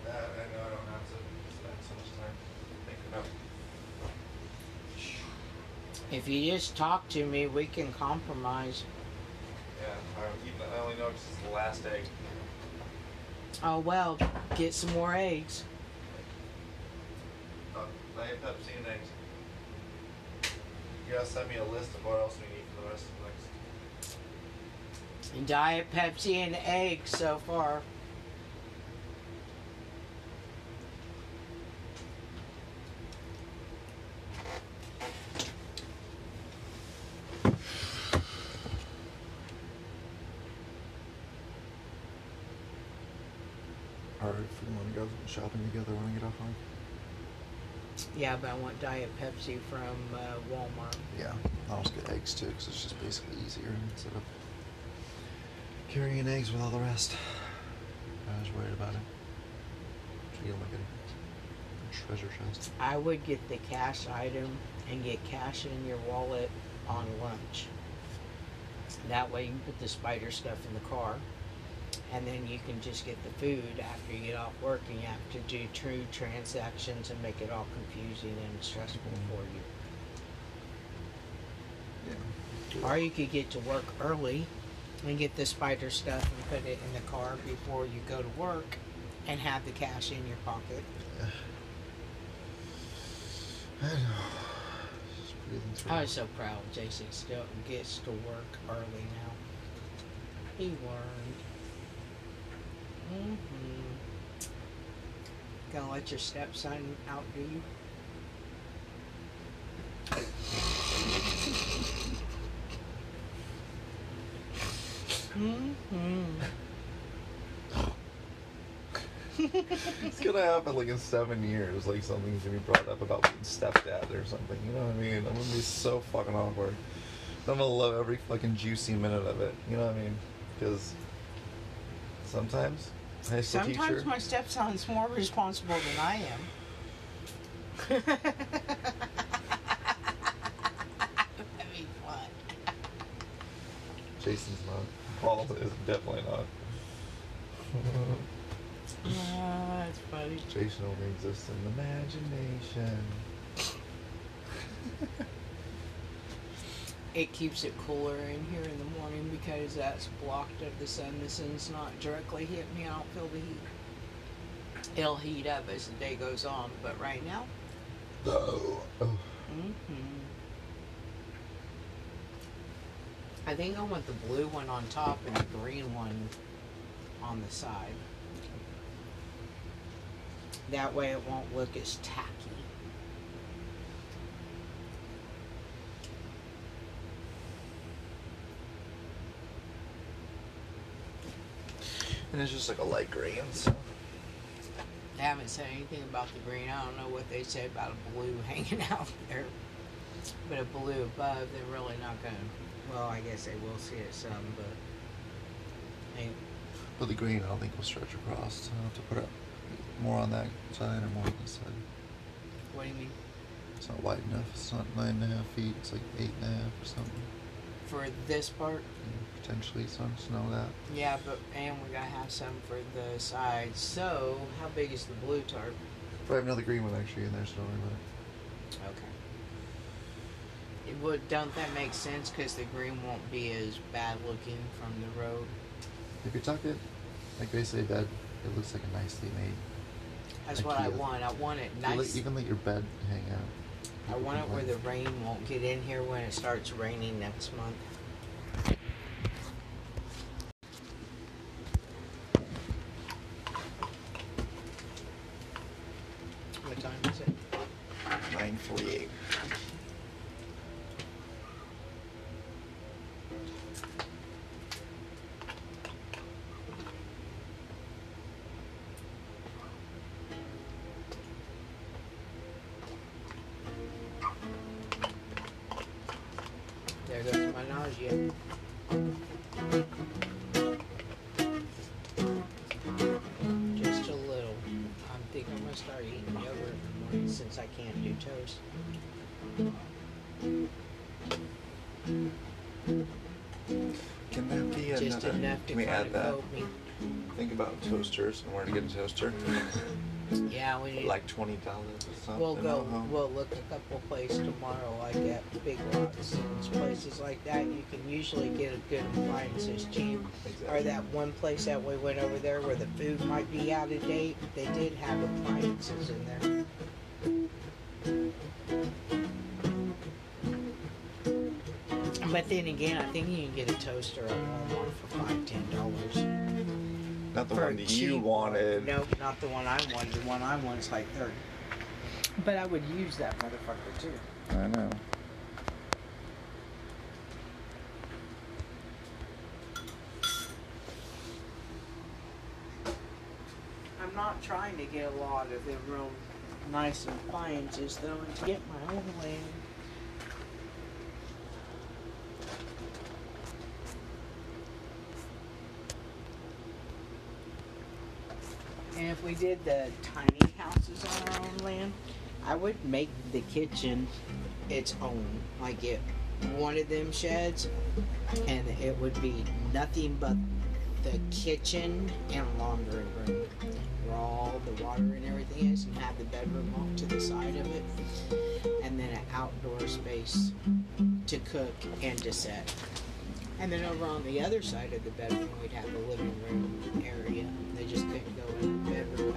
That I know I don't have to spend so much time thinking about. If you just talk to me, we can compromise. Yeah, I, even, I only know because it's the last egg. Oh well, get some more eggs. Uh, Diet Pepsi and eggs. You gotta send me a list of what else we need for the rest of the next. Diet Pepsi and eggs so far. Alright, if we want to go shopping together when I get off work. Yeah, but I want Diet Pepsi from uh, Walmart. Yeah, I'll just get eggs too, because it's just basically easier instead of carrying eggs with all the rest. I was worried about it. Feel like a treasure chest. I would get the cash item and get cash in your wallet on lunch. That way you can put the spider stuff in the car. And then you can just get the food after you get off work and you have to do true transactions and make it all confusing and stressful mm-hmm. for you. Yeah. Or you could get to work early and get the spider stuff and put it in the car before you go to work and have the cash in your pocket. I know. Just breathing through. I was so proud Jason still gets to work early now. He learned. Mm-hmm. Gonna let your stepson outdo you? Mm-hmm. it's gonna happen like in seven years. Like something's gonna be brought up about being stepdad or something. You know what I mean? I'm gonna be so fucking awkward. I'm gonna love every fucking juicy minute of it. You know what I mean? Because sometimes high school Sometimes teacher. my stepson's more responsible than I am. That'd be fun. Jason's not. Paul is definitely not. Ah, that's funny. Jason only exists in imagination. It keeps it cooler in here in the morning because that's blocked of the sun. The sun's not directly hitting me. I don't feel the heat. It'll heat up as the day goes on, but right now, Oh. oh. hmm I think I want the blue one on top and the green one on the side. That way it won't look as tacky. And it's just like a light green. So. They haven't said anything about the green. I don't know what they said about a blue hanging out there. But a blue above, they're really not going to. Well, I guess they will see it some, but. They, But the green, I don't think will stretch across. So I'll have to put it more on that side or more on this side. what do you mean? It's not wide enough. It's not nine and a half feet. It's like eight and a half or something. For this part? And potentially some snow that. Yeah, but. And we got to have some for the sides. So, how big is the blue tarp? But I have another green one actually in there, so don't worry about it. Okay. It would, don't that make sense? Because the green won't be as bad looking from the road. If you tuck it, like basically a bed, it looks like a nicely made. That's what I Ikea. want. I want it You let- nice. You can let your bed hang out. I want it where the rain won't get in here when it starts raining next month. That be Just enough to Can we kind add of that? me. Think about toasters and where to get a toaster. Yeah, we need. like twenty dollars or something. We'll go. uh-huh. We'll look a couple places tomorrow, like at Big Lots and places like that. You can usually get a good appliances cheap. Or that one place that we went over there where the food might be out of date. They did have appliances in there. Then again, I think you can get a toaster at Walmart for five, ten dollars. Not the for one that you wanted. Nope, not the one I wanted. The one I want is like thirty. But I would use that motherfucker too. I know. I'm not trying to get a lot of them real nice appliances though, and to get my own land. And if we did the tiny houses on our own land, I would make the kitchen its own. Like it, one of them sheds, and it would be nothing but the kitchen and laundry room where all the water and everything is and have the bedroom off to the side of it and then an outdoor space to cook and to set and then over on the other side of the bedroom we'd have the living room area they just couldn't go bathroom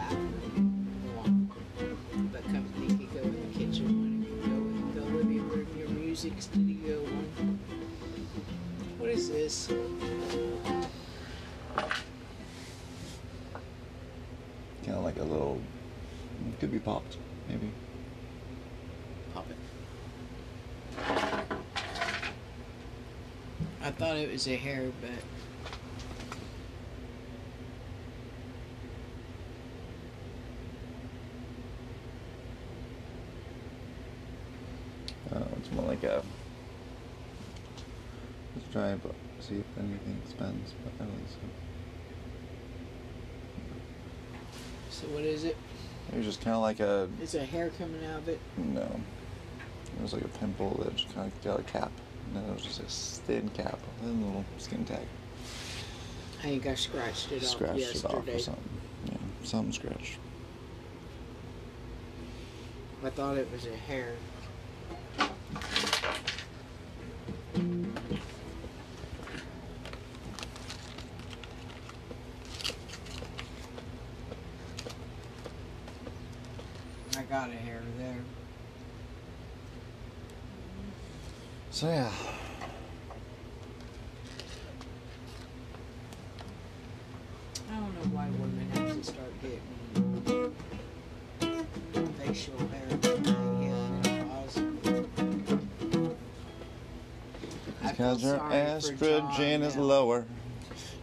go in the kitchen one go in the living room your music studio what is this Kind of like a little. Could be popped, maybe. Pop it. I thought it was a hair, but a. Let's try and see if anything spends, but I don't think so. So what is it? It was just kind of like a Is there hair coming out of it? no. It was like a pimple that just kind of got a cap, and then it was just a thin cap, a little skin tag. I think I scratched it off Scratched it off or something. Yeah, something scratched. I thought it was a hair. I got a hair there. So yeah, I don't know why women have to start getting facial hair because your sorry for John estrogen is now. lower.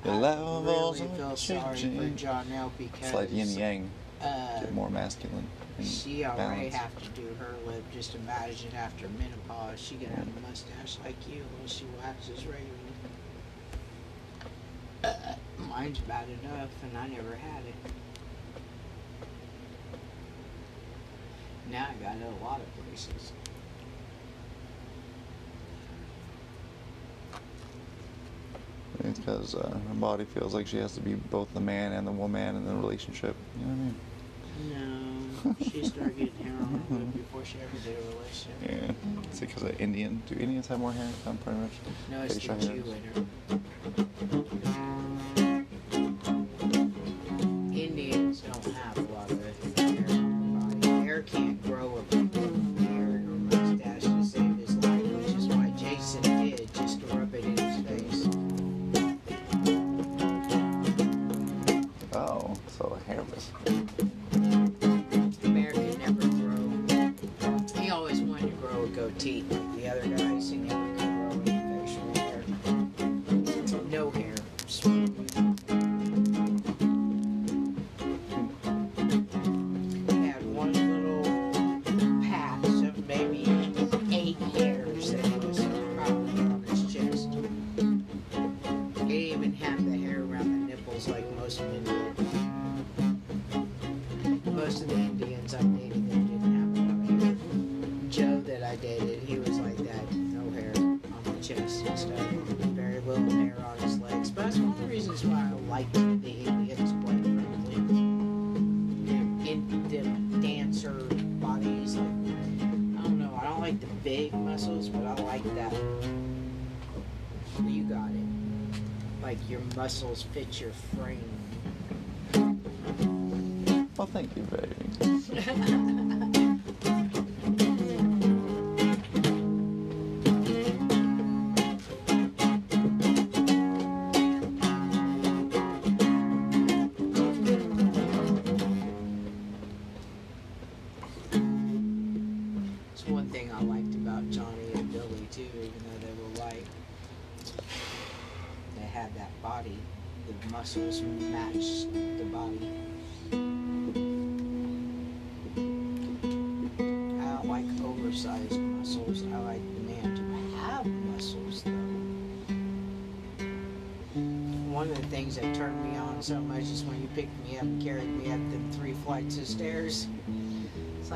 Your levels really feel are sorry for changing. Janelle because It's like yin yang, uh, get more masculine. she already balance. have to do her lip. Just imagine after menopause, she gonna have a mustache like you when she waxes regularly. Uh, mine's bad enough, and I never had it. Now I got it a lot of places. It's because uh, her body feels like she has to be both the man and the woman in the relationship. You know what I mean? No, she started getting hair on her before she ever did a relationship. Yeah. It's because of Indian. Do Indians have more hair? I'm pretty much. No, it's the Jew in her.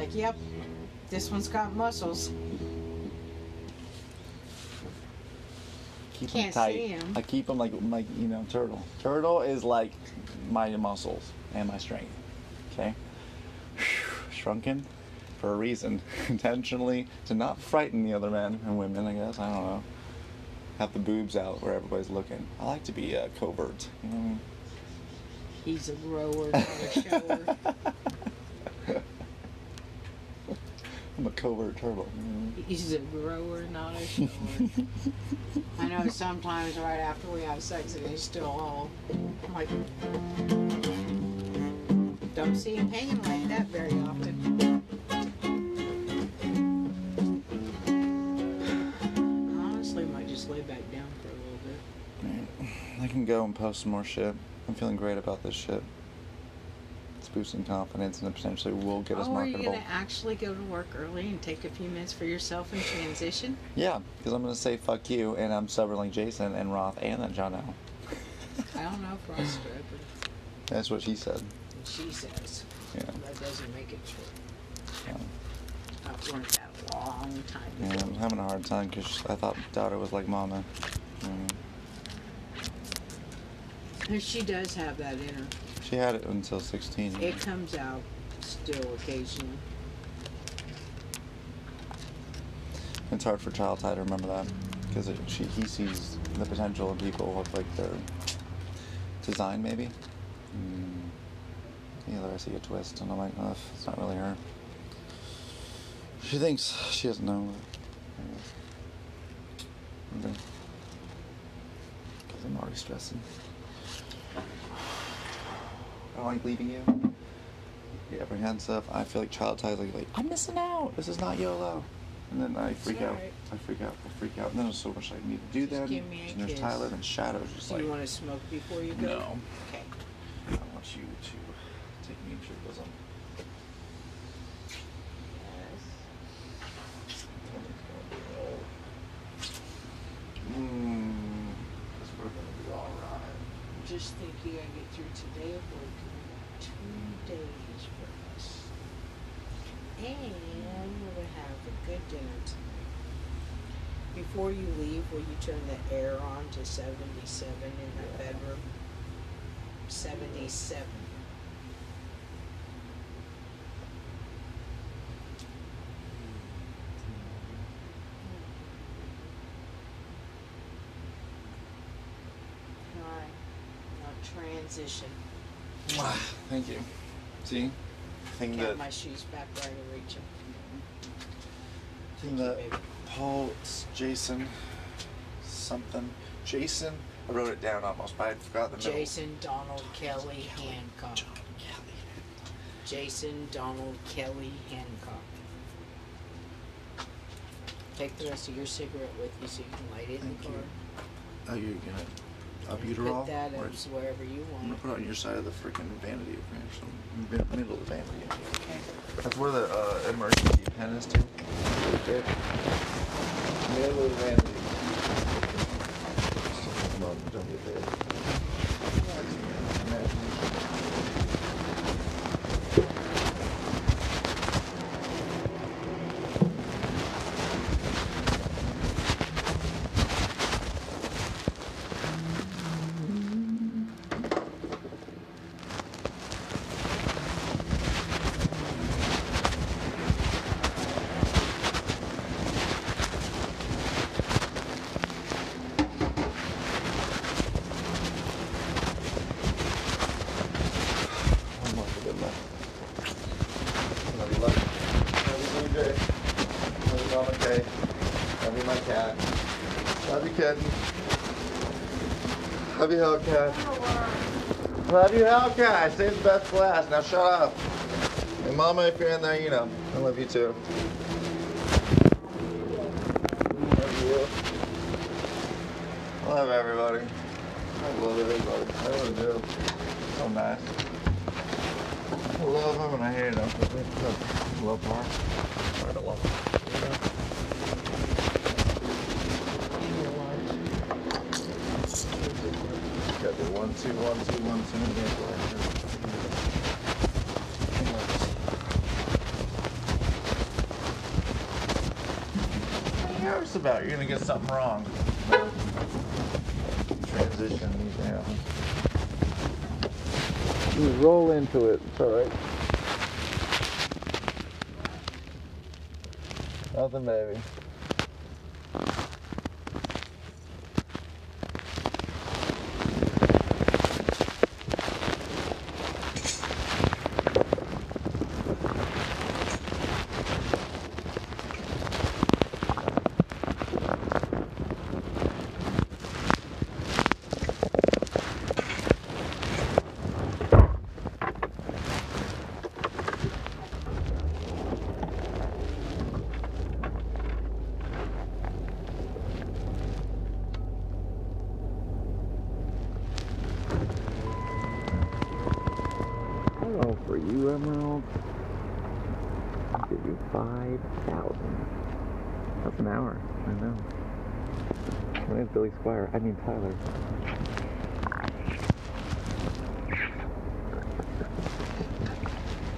Like, yep, this one's got muscles. Keep Can't them tight. see 'em. I keep them like like you know turtle. Turtle is like my muscles and my strength. Okay, shrunken for a reason, intentionally to not frighten the other men and women. I guess I don't know. Have the boobs out where everybody's looking. I like to be uh, covert. You know what I mean? He's a grower, not a shower. I'm a covert turtle. He's a grower, not a shower. I know sometimes right after we have sex and he's still all like don't see him hanging like that very often. Honestly, might just lay back down for a little bit. Alright, I can go and post some more shit. I'm feeling great about this shit. Boosting confidence, and potentially will get us Oh, are you marketable. gonna actually go to work early and take a few minutes for yourself and transition? Yeah, because I'm gonna say fuck you, and I'm severing Jason and Roth and then John L. I don't know if did, but That's what she said. she says. Yeah. That doesn't make it true. yeah. I've learned that a long time Yeah, ago. I'm having a hard time because I thought daughter was like mama. Mm. And she does have that in her. She had it until 16. It comes out still occasionally. It's hard for child Ty to remember that because she he sees the potential in people with like their design maybe. Mm. Either I see a twist and I'm like, oh, it's not really her. She thinks she doesn't know. Okay. Because I'm already stressing. I don't like leaving you. You're apprehensive. I feel like child Ty's like, like, I'm missing out. This is not YOLO. And then I freak out. alright. I freak out. I freak out. And then there's so much I need to do Just then. give me a and there's kiss. Tyler and Shadow's just Do like, you want to smoke before you go? no. Okay. I want you to take me into your bosom. Mmm. This we're gonna be alright. Just think you gotta get through today of work days for us. And we're gonna have a good dinner tonight. Before you leave, will you turn the air on to 77 in that bedroom? 77. Alright. Now transition. Thank you. See? Thing Get that, my shoes back where I can reach them. thing that Paul, s- Jason, something. Jason, I wrote it down almost, but I forgot the middle. Jason Donald Kelly Hancock. John Kelly. Jason Donald Kelly Hancock. Take the rest of your cigarette with you so you can light it in Thank the you. car. Oh, you're gonna a Put butyrol? that Or- as wherever you I'm gonna want. put it on your side of the freaking vanity, actually. Mid- Middle of the vanity. Okay. That's where the uh, emergency pen is too. Right there. Middle of the vanity. Come on, don't get there. One more for good luck. Love you, love you. Love you, BJ. Love you, Mama Kay. Love you, my cat. Love you, kitten. Love you, Hellcat. Love you, Hellcat. Saves best for last. Now shut up. And Mama, if you're in there, you know, I love you too. Love you. Love everybody. I love everybody. I really do. So nice. I love him and I hate him. Love part. Part of love. Got the one, two, one, two, one, two. Are you nervous about? You're gonna get something wrong. Transition. You roll into it. It's all right. Nothing, baby. Billy Squier. I mean Tyler.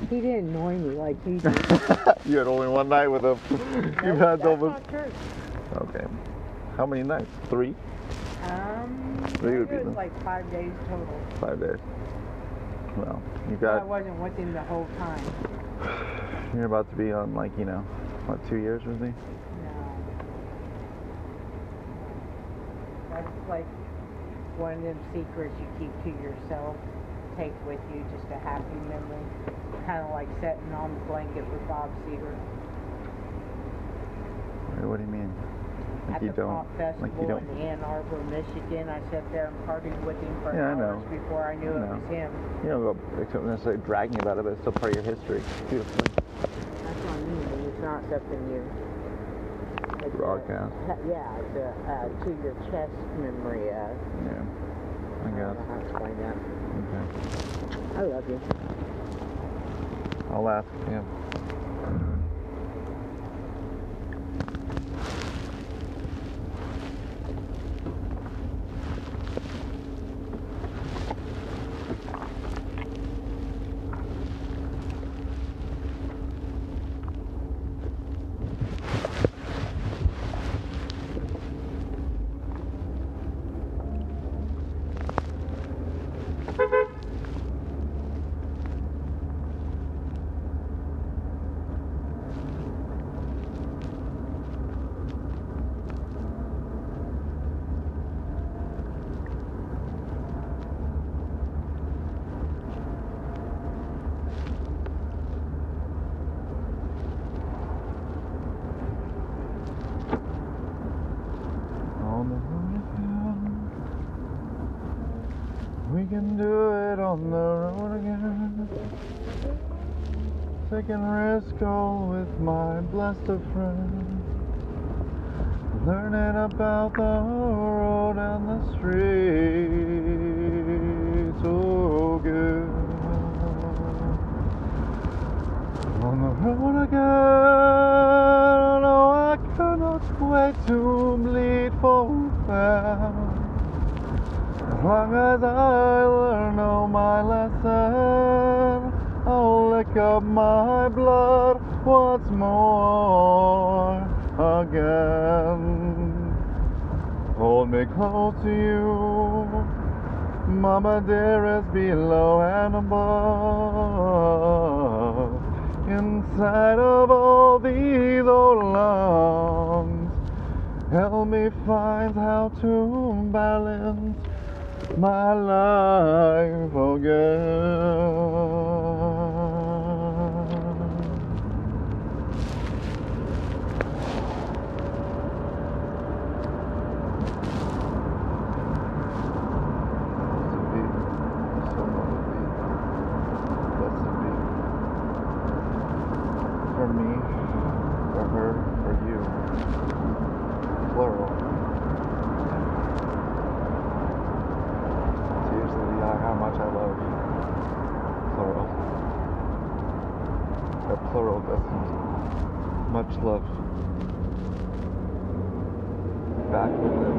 He didn't annoy me like he did. you had only one night with him. You've had that's almost. not true. Okay. How many nights? Three? Um, Three would it be was like five days total. Five days. Well, you But I wasn't with him the whole time. You're about to be on like you know, what two years with me? No. That's like one of them secrets you keep to yourself, take with you, just a happy memory. Kind of like sitting on the blanket with Bob Seger What do you mean? Like at you the don't. Pop Festival Like you don't. in Ann Arbor, Michigan. I sat there and partied with him for Yeah, I hours know. before I knew I it know. was him. You don't go except necessarily bragging about it, but it's still part of your history. Beautiful. That's what I mean. It's not something you. Broadcast. Yeah, it's uh, to your chest memory. Uh, Yeah. I guess. I don't guess. know how to explain that. Okay. I love you. I'll ask. Yeah. On the road again. We can do it on the road again. Taking risk all with my blessed of friends. Learning about the road and the streets. Oh, good. On the road again. No, I cannot wait to bleed for fair. As long as I learn all my lesson, I'll lick up my blood once more again. Hold me close to you, Mama dearest, below and above. Inside of all these old lungs, help me find how to balance my life again. Blessed be the soul of the beat. Blessed be for me, for her, for you. Plural. Tears of the eye, how much I love you. Plural. A plural distance. Much love. Back with it.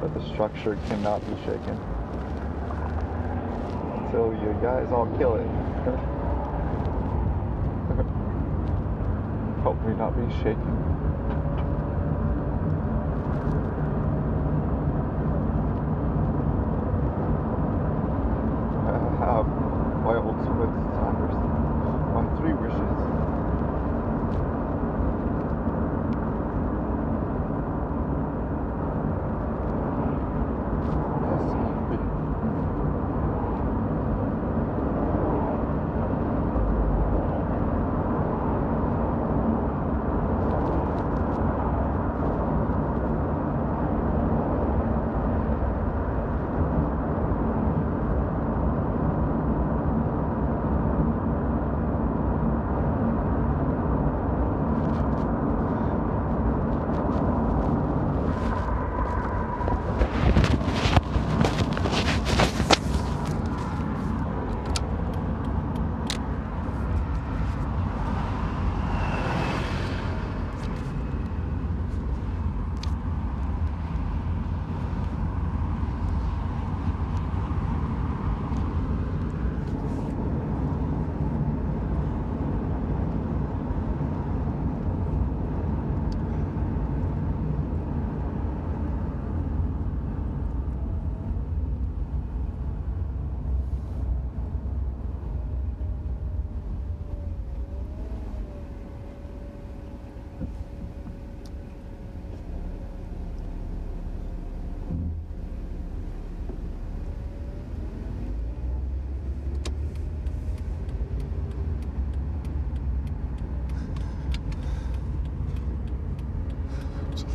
But the structure cannot be shaken. Until you guys all kill it. Help me not be shaken.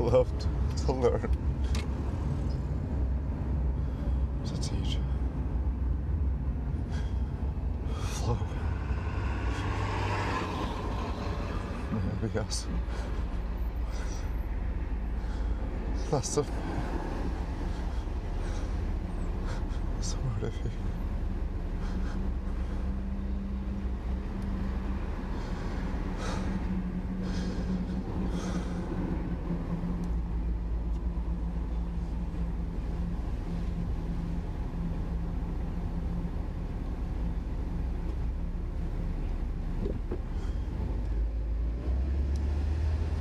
Loved to learn, to teach, flow. Maybe else. Less of so what if he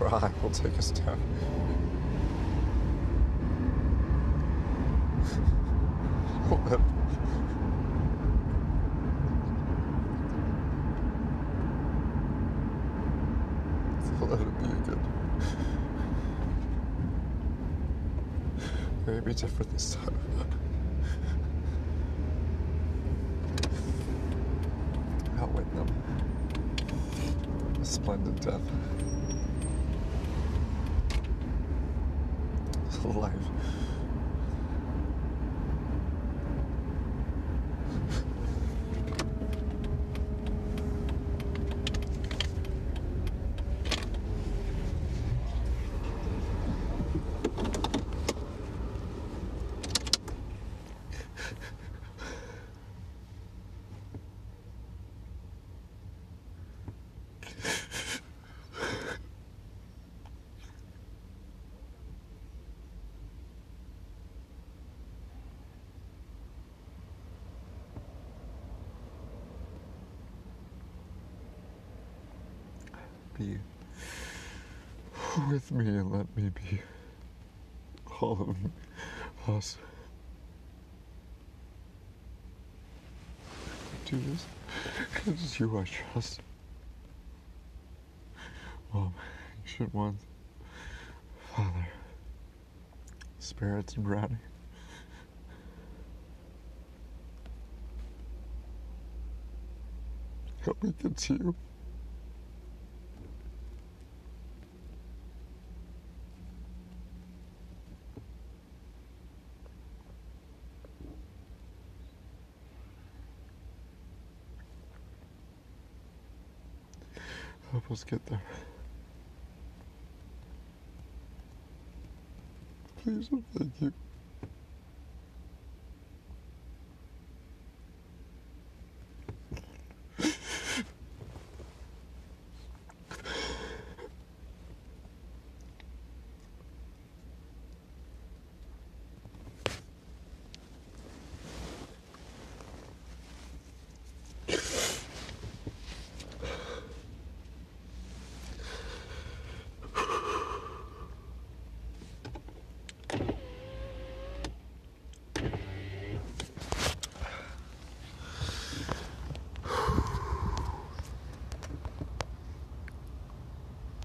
Right, will take us down. Again. Maybe different this time. Outwit them. A splendid death. Life. Be with me and let me be all of us. Do this. It's you I trust. Mom, ancient ones, Father, spirits and brownie. Help me get to you. Us get there. Please thank you.